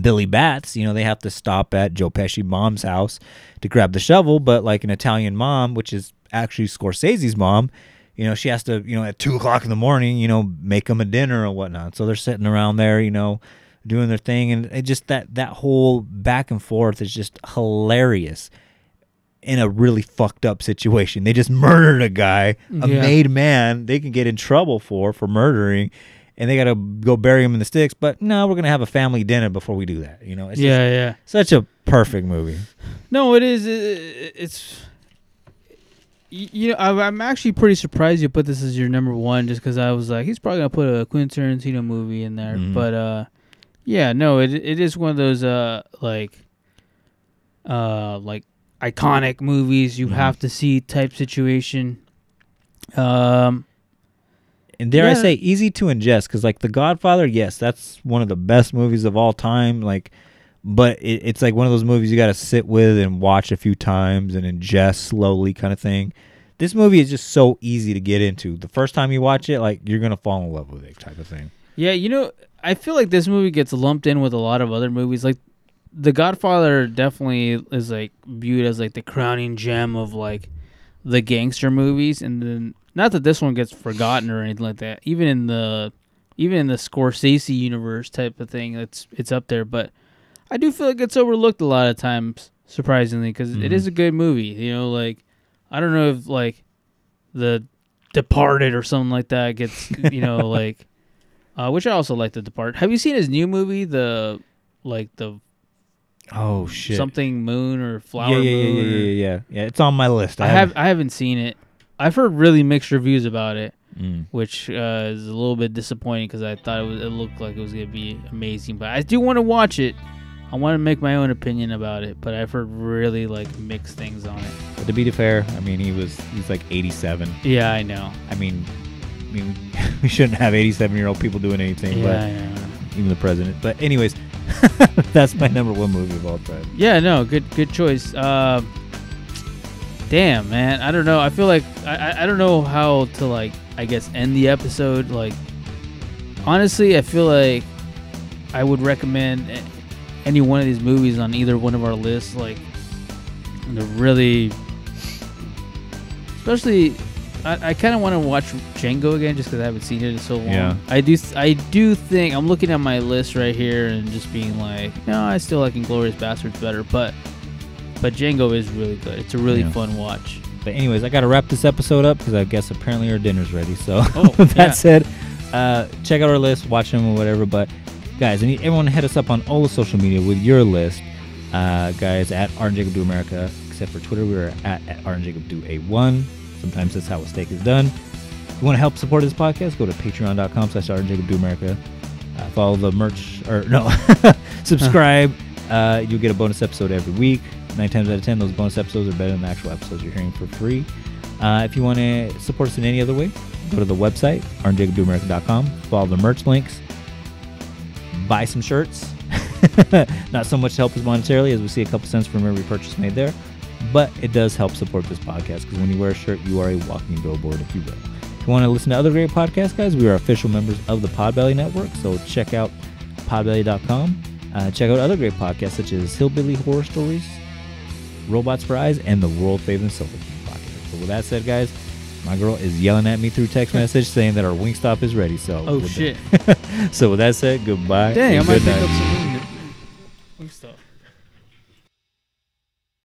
Billy Batts, you know they have to stop at Joe Pesci mom's house to grab the shovel, but like an Italian mom, which is actually Scorsese's mom, you know she has to you know at two o'clock in the morning, you know make them a dinner or whatnot. So they're sitting around there, you know, doing their thing, and it just that that whole back and forth is just hilarious in a really fucked up situation. They just murdered a guy, a Yeah. made man. They can get in trouble for for murdering, and they got to go bury him in the sticks. But no, we're gonna have a family dinner before we do that. You know? It's Yeah, just yeah. Such a perfect movie. No, it is. It, it's. You know, I'm- actually pretty surprised you put this as your number one, just because I was like, he's probably gonna put a Quentin Tarantino movie in there. Mhm. But uh, yeah, no, it it is one of those uh like, uh like iconic movies you Mhm. have to see type situation. Um, And dare I say, easy to ingest because like The Godfather, yes, that's one of the best movies of all time. Like, but it, it's like one of those movies you got to sit with and watch a few times and ingest slowly, kind of thing. This movie is just so easy to get into. The first time you watch it, like you're gonna fall in love with it, type of thing. Yeah, you know, I feel like this movie gets lumped in with a lot of other movies. Like, The Godfather definitely is like viewed as like the crowning gem of like the gangster movies, and then not that this one gets forgotten or anything like that. Even in the even in the Scorsese universe type of thing, it's it's up there. But I do feel like it's overlooked a lot of times, surprisingly, because it Mhm. is a good movie. You know, like I don't know if like the Departed or something like that gets you know like uh, which I also like The Depart. Have you seen his new movie, the like the Oh shit! something Moon or Flower yeah, yeah, yeah, Moon? yeah, or- yeah, yeah, yeah. It's on my list. I have I haven't seen it. I've heard really mixed reviews about it, Mm. which uh, is a little bit disappointing because I thought it was it looked like it was gonna be amazing. But I do want to watch it. I want to make my own opinion about it, but I've heard really like mixed things on it. But to be fair, I mean, he was he's like 87. Yeah, I know. I mean, I mean, we shouldn't have 87 year old people doing anything, Yeah, but even the president. But anyways, that's my number one movie of all time. Yeah, no, good good choice. Uh, damn, man, I don't know. I feel like I, I don't know how to like I guess end the episode. Like, honestly, I feel like I would recommend any one of these movies on either one of our lists. Like, they're really, especially I, I kind of want to watch Django again just because I haven't seen it in so long. Yeah. I do. I do think I'm looking at my list right here and just being like, no, I still like Inglourious Basterds better, but but Django is really good. It's a really Yeah. fun watch. But anyways, I got to wrap this episode up because I guess apparently our dinner's ready. So Oh, that yeah. said, uh, check out our list, watch them or whatever. But guys, and everyone to hit us up on all the social media with your list. Uh, guys, at Art and Jacob Do America, except for Twitter, we are at, at Art and Jacob Do A1. Sometimes that's how a steak is done. If you want to help support this podcast, go to patreon.com slash Art and Jacob Do America. Uh, follow the merch, or no, subscribe. uh, you'll get a bonus episode every week. Nine times out of ten, those bonus episodes are better than the actual episodes you're hearing for free. Uh, if you want to support us in any other way, go to the website, artandjacobdoamerica.com. Follow the merch links. Buy some shirts. Not so much to help us monetarily, as we see a couple cents from every purchase made there, but it does help support this podcast because when you wear a shirt, you are a walking billboard, if you will. If you want to listen to other great podcasts, guys, we are official members of the Podbelly Network, so check out podbelly.com. Uh, check out other great podcasts such as Hillbilly Horror Stories, Robots for Eyes, and the world famous Silver King podcast. So with that said, guys, my girl is yelling at me through text message saying that our wing stop is ready. So Oh shit! so with that said, goodbye. Dang, I might pick up some wing- wing stuff.